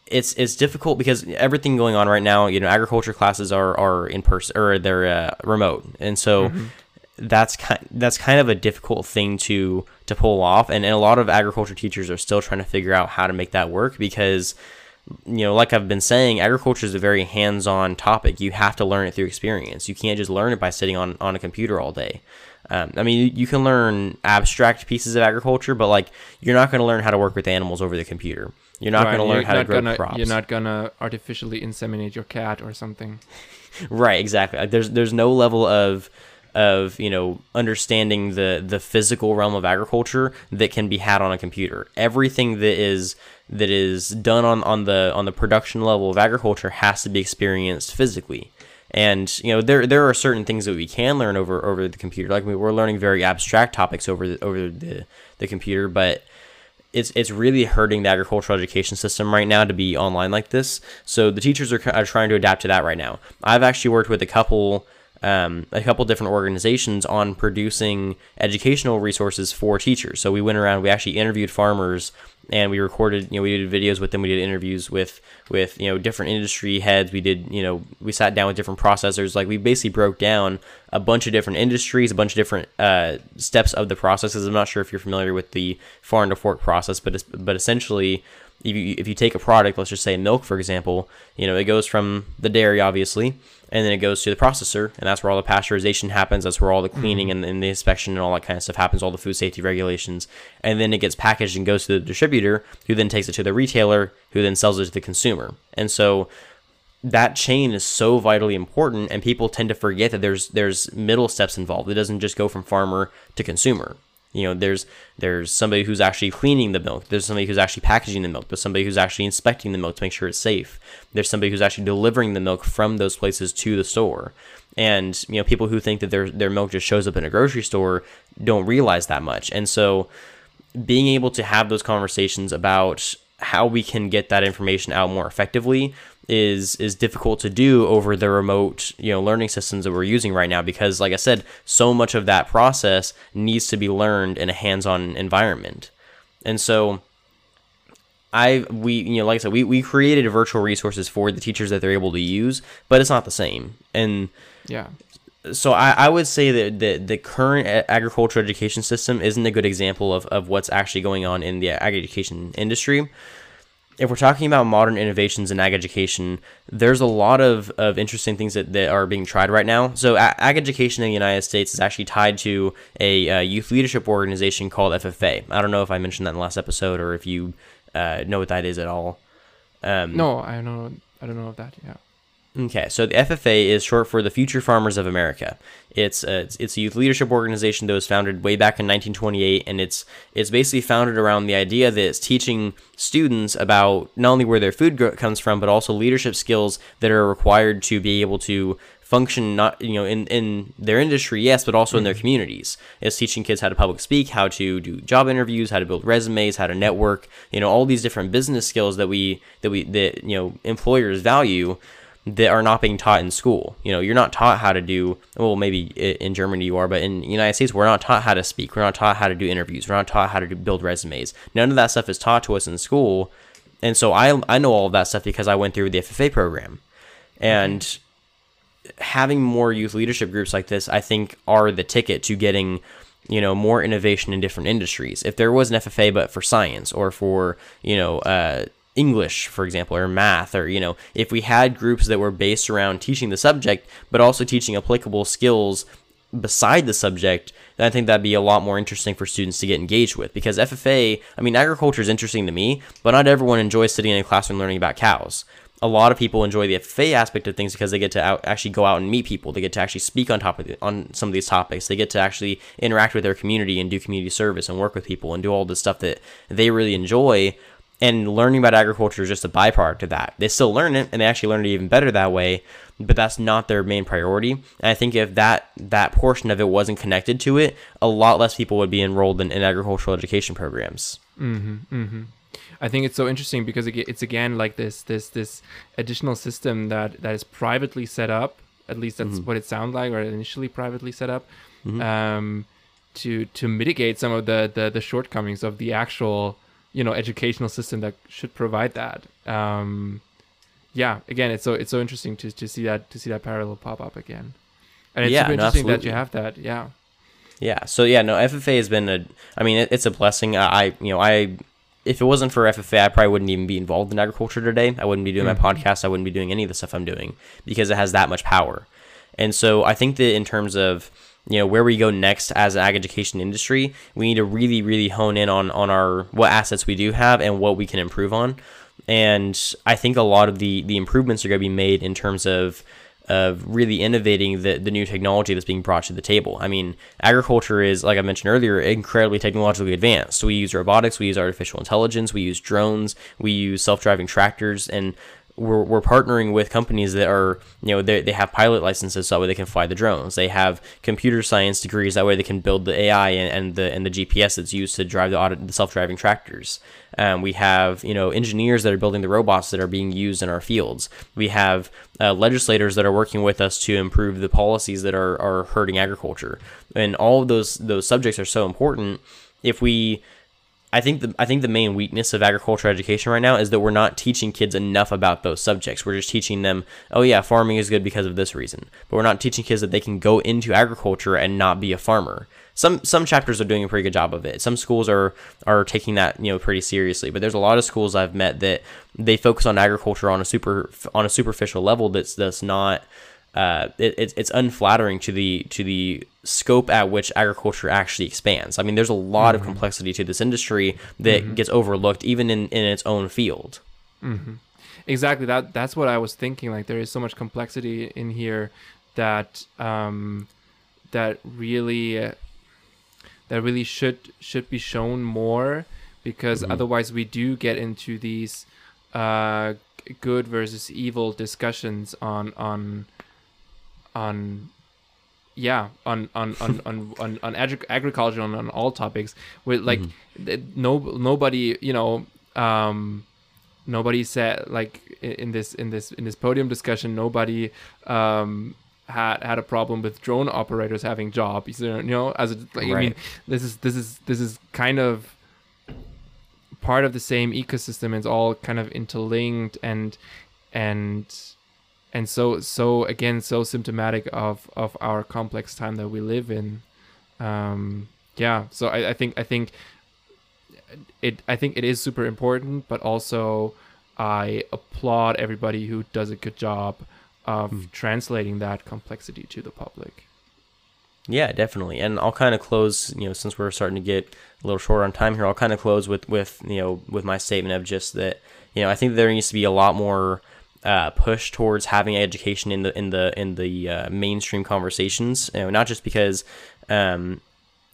it's it's difficult because everything going on right now, you know, agriculture classes are are in person or they're uh, remote, and so. Mm-hmm. that's kind that's kind of a difficult thing to to pull off. And, and a lot of agriculture teachers are still trying to figure out how to make that work because you know like i've been saying agriculture is a very hands-on topic. You have to learn it through experience. You can't just learn it by sitting on on a computer all day. Um, i mean you can learn abstract pieces of agriculture but like you're not going to learn how to work with animals over the computer you're not right, going to learn how to grow gonna, crops you're not going to artificially inseminate your cat or something (laughs) right exactly like there's there's no level of of you know understanding the the physical realm of agriculture that can be had on a computer. Everything that is that is done on on the on the production level of agriculture has to be experienced physically. And you know there there are certain things that we can learn over over the computer. Like we, we're learning very abstract topics over the, over the the computer, but it's it's really hurting the agricultural education system right now to be online like this. So the teachers are, are trying to adapt to that right now. I've actually worked with a couple um, a couple different organizations on producing educational resources for teachers. So we went around, we actually interviewed farmers, and we recorded. You know, we did videos with them. We did interviews with with you know different industry heads. We did you know we sat down with different processors. Like we basically broke down a bunch of different industries, a bunch of different uh, steps of the processes. I'm not sure if you're familiar with the farm to fork process, but but essentially if you, if you take a product, let's just say milk, for example, you know, it goes from the dairy, obviously, and then it goes to the processor, and that's where all the pasteurization happens. That's where all the cleaning mm-hmm. and, and, the inspection and all that kind of stuff happens, all the food safety regulations. And then it gets packaged and goes to the distributor, who then takes it to the retailer, who then sells it to the consumer. And so that chain is so vitally important, and people tend to forget that there's there's middle steps involved. It doesn't just go from farmer to consumer. You know, there's there's somebody who's actually cleaning the milk. There's somebody who's actually packaging the milk. There's somebody who's actually inspecting the milk to make sure it's safe. There's somebody who's actually delivering the milk from those places to the store. And you know, people who think that their their milk just shows up in a grocery store don't realize that much. And so, being able to have those conversations about how we can get that information out more effectively is is difficult to do over the remote you know learning systems that we're using right now because like i said so much of that process needs to be learned in a hands-on environment. And so i we you know like i said we, we created virtual resources for the teachers that they're able to use but it's not the same. And yeah. so I, I would say that the, the current agricultural education system isn't a good example of, of what's actually going on in the ag education industry if we're talking about modern innovations in ag education, there's a lot of, of interesting things that, that are being tried right now. So, ag education in the United States is actually tied to a, a youth leadership organization called FFA. I don't know if I mentioned that in the last episode or if you uh, know what that is at all. Um, no, I don't know. I don't know of that. Yeah. Okay, so the FFA is short for the Future Farmers of America. It's a, it's a youth leadership organization that was founded way back in 1928, and it's it's basically founded around the idea that it's teaching students about not only where their food comes from, but also leadership skills that are required to be able to function not you know in in their industry yes but also in their mm-hmm. communities it's teaching kids how to public speak how to do job interviews how to build resumes how to network you know all these different business skills that we that we that you know employers value that are not being taught in school. You know, you're not taught how to do, well, maybe in Germany you are, but in the United States, we're not taught how to speak. We're not taught how to do interviews. We're not taught how to do, build resumes. None of that stuff is taught to us in school. And so I, I know all of that stuff because I went through the FFA program. And having more youth leadership groups like this, I think, are the ticket to getting you know more innovation in different industries if there was an ffa but for science or for you know uh, English, for example, or math, or, you know, if we had groups that were based around teaching the subject, but also teaching applicable skills beside the subject, then I think that'd be a lot more interesting for students to get engaged with. Because FFA, I mean, agriculture is interesting to me, but not everyone enjoys sitting in a classroom learning about cows. A lot of people enjoy the FFA aspect of things because they get to out, actually go out and meet people. They get to actually speak on top of the, on some of these topics. They get to actually interact with their community and do community service and work with people and do all the stuff that they really enjoy and learning about agriculture is just a byproduct of that. They still learn it, and they actually learn it even better that way. But that's not their main priority. And I think if that that portion of it wasn't connected to it, a lot less people would be enrolled in, in agricultural education programs. Mm-hmm, mm-hmm. I think it's so interesting because it's again like this this this additional system that that is privately set up. At least that's Mhm. what it sounds like, or initially privately set up, Mhm. um, to to mitigate some of the, the the shortcomings of the actual you know educational system that should provide that. Um, yeah, again, it's so it's so interesting to to see that to see that parallel pop up again, and it's Yeah, super no, interesting that you have that. Yeah. Yeah. So yeah, no, FFA has been a. I mean, it, it's a blessing. I, I, you know, I. If it wasn't for FFA, I probably wouldn't even be involved in agriculture today. I wouldn't be doing Mhm. my podcast. I wouldn't be doing any of the stuff I'm doing because it has that much power. And so I think that in terms of you know where we go next as an ag education industry, we need to really, really hone in on on our what assets we do have and what we can improve on. And I think a lot of the the improvements are going to be made in terms of of really innovating the, the new technology that's being brought to the table. I mean, agriculture is, like I mentioned earlier, incredibly technologically advanced. So we use robotics, we use artificial intelligence, we use drones, we use self-driving tractors, and we're, we're partnering with companies that are, you know, they, they have pilot licenses so that way they can fly the drones. They have computer science degrees that way they can build the AI and, and the and the GPS that's used to drive the, auto, the self-driving tractors. Um, we have, you know, engineers that are building the robots that are being used in our fields. We have uh, legislators that are working with us to improve the policies that are, are hurting agriculture. And all of those those subjects are so important. If we I think the I think the main weakness of agriculture education right now is that we're not teaching kids enough about those subjects. We're just teaching them, oh yeah, farming is good because of this reason. But we're not teaching kids that they can go into agriculture and not be a farmer. Some some chapters are doing a pretty good job of it. Some schools are are taking that you know pretty seriously. But there's a lot of schools I've met that they focus on agriculture on a super on a superficial level that's that's not uh, it, it's it's unflattering to the to the scope at which agriculture actually expands. I mean, there's a lot of complexity to this industry that gets overlooked even in, in its own field. exactly. That that's what i was thinking like there is so much complexity in here that um that really uh, that really should should be shown more because otherwise we do get into these uh good versus evil discussions on on on yeah on on on on on, on agri- agriculture and on all topics with like th- no nobody you know um nobody said like in this in this in this podium discussion nobody um had had a problem with drone operators having jobs you know as a, like, i mean this is this is this is kind of part of the same ecosystem. It's all kind of interlinked and and and so so again so symptomatic of of our complex time that we live in. Um yeah so i, I think i think it i think it is super important but also i applaud everybody who does a good job of translating that complexity to the public. Yeah, definitely. And I'll kind of close, you know, since we're starting to get a little short on time here, I'll kind of close with with you know with my statement of just that you know I think there needs to be a lot more uh, push towards having education in the in the in the uh, mainstream conversations. You know, not just because. Um,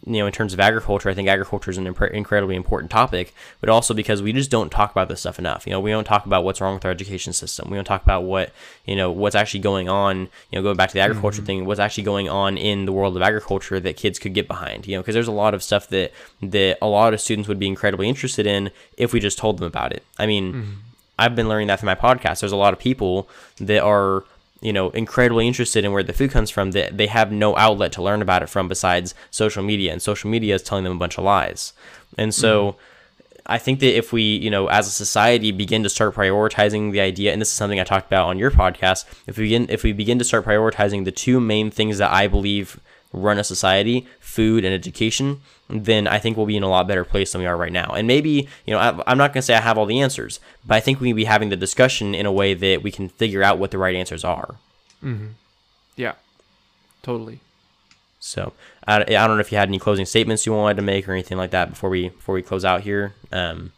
you know, in terms of agriculture, I think agriculture is an impre- incredibly important topic, but also because we just don't talk about this stuff enough. You know, we don't talk about what's wrong with our education system. We don't talk about what, you know, what's actually going on, you know, going back to the agriculture thing, what's actually going on in the world of agriculture that kids could get behind, you know, because there's a lot of stuff that, that a lot of students would be incredibly interested in if we just told them about it. I mean, I've been learning that through my podcast. There's a lot of people that are, you know, incredibly interested in where the food comes from that they have no outlet to learn about it from besides social media, and social media is telling them a bunch of lies. And so mm-hmm. I think that if we, you know, as a society begin to start prioritizing the idea, and this is something I talked about on your podcast, if we begin if we begin to start prioritizing the two main things that I believe run a society, food and education, then I think we'll be in a lot better place than we are right now. And maybe, you know, I, I'm not going to say I have all the answers, but I think we can be having the discussion in a way that we can figure out what the right answers are. yeah totally So I, I don't know if you had any closing statements you wanted to make or anything like that before we before we close out here. Um,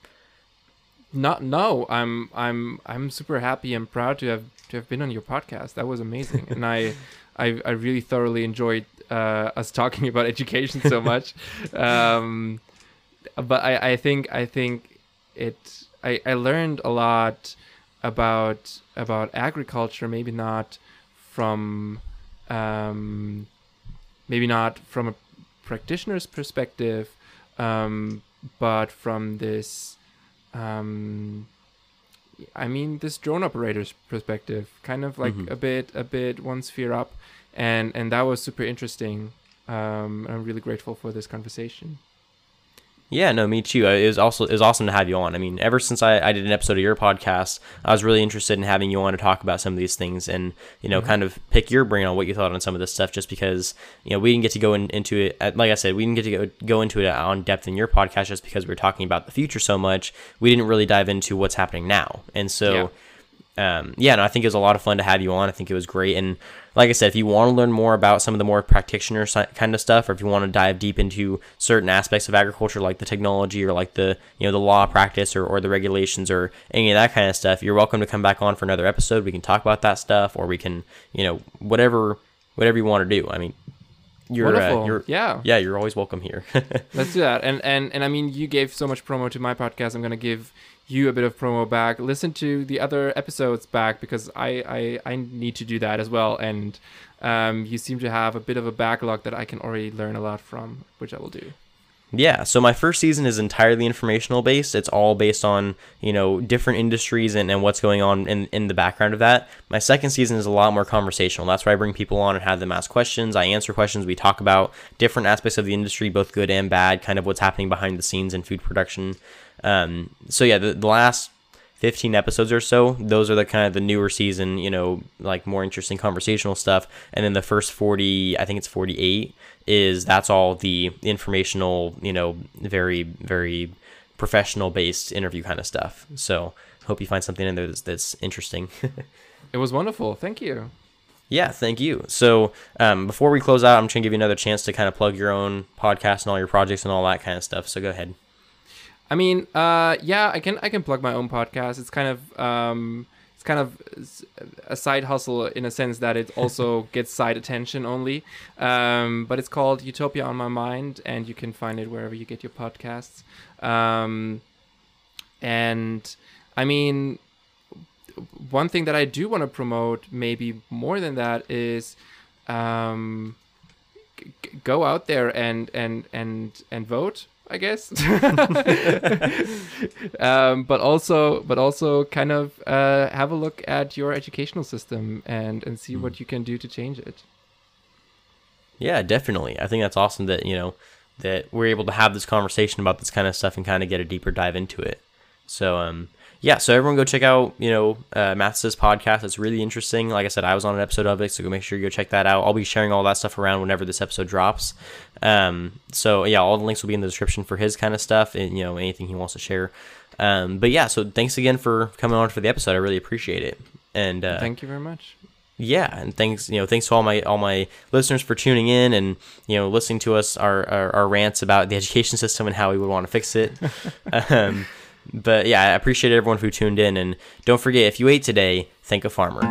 not no i'm i'm i'm super happy and proud to have to have been on your podcast that was amazing and i (laughs) i, I really thoroughly enjoyed uh, us talking (laughs) about education so much um but i i think i think it i i learned a lot about about agriculture maybe not from um maybe not from a practitioner's perspective um but from this um, I mean, this drone operator's perspective, kind of like Mhm. a bit, a bit one sphere up, and and that was super interesting. Um, I'm really grateful for this conversation. Yeah, no, me too. Uh, It was also it was awesome to have you on. I mean, ever since I, I did an episode of your podcast, I was really interested in having you on to talk about some of these things and you know Mhm. kind of pick your brain on what you thought on some of this stuff. Just because you know we didn't get to go in, into it, uh, like I said, we didn't get to go go into it on depth in your podcast just because we were talking about the future so much. We didn't really dive into what's happening now, and so um, yeah, no, I think it was a lot of fun to have you on. I think it was great. And like I said, if you want to learn more about some of the more practitioner kind of stuff, or if you want to dive deep into certain aspects of agriculture, like the technology or like the you know the law practice or, or the regulations or any of that kind of stuff, you're welcome to come back on for another episode. We can talk about that stuff, or we can you know whatever whatever you want to do. I mean, you're uh, you're yeah. yeah, you're always welcome here. (laughs) Let's do that. And and and I mean, you gave so much promo to my podcast. I'm gonna give you a bit of promo back. Listen to the other episodes back because I I, I need to do that as well. And um, you seem to have a bit of a backlog that I can already learn a lot from, which I will do. Yeah, so my first season is entirely informational based. It's all based on, you know, different industries and, and what's going on in, in the background of that. My second season is a lot more conversational. That's where I bring people on and have them ask questions. I answer questions. We talk about different aspects of the industry, both good and bad, kind of what's happening behind the scenes in food production. Um, so yeah, the, the last 15 episodes or so those are the kind of the newer season you know like more interesting conversational stuff. And then the first 40 i think it's 48 is that's all the informational you know very very professional based interview kind of stuff. So hope you find something in there that's, that's interesting. (laughs) It was wonderful. Thank you. yeah thank you. So um, before we close out i'm trying to give you another chance to kind of plug your own podcast and all your projects and all that kind of stuff. So go ahead I mean, uh, yeah, I can I can plug my own podcast. It's kind of um, it's kind of a side hustle in a sense that it also (laughs) gets side attention only. Um, but it's called Utopia on My Mind, and you can find it wherever you get your podcasts. Um, and I mean, one thing that I do want to promote, maybe more than that, is um, g- go out there and and and and vote. I guess, (laughs) (laughs) um, but also, but also, kind of uh, have a look at your educational system and and see what you can do to change it. Yeah, definitely. I think that's awesome that, you know, that we're able to have this conversation about this kind of stuff and kind of get a deeper dive into it. So, um, yeah, so everyone go check out, you know, uh, Maths' podcast. It's really interesting. Like I said, I was on an episode of it, so go make sure you go check that out. I'll be sharing all that stuff around whenever this episode drops. Um, so yeah, all the links will be in the description for his kind of stuff and, you know, anything he wants to share. Um, but yeah, so thanks again for coming on for the episode. I really appreciate it. And, uh, Thank you very much. yeah and thanks you know thanks to all my all my listeners for tuning in and you know listening to us our our, our rants about the (laughs) education system and how we would want to fix it (laughs) um, but yeah i appreciate everyone who tuned in and don't forget if you ate today thank a farmer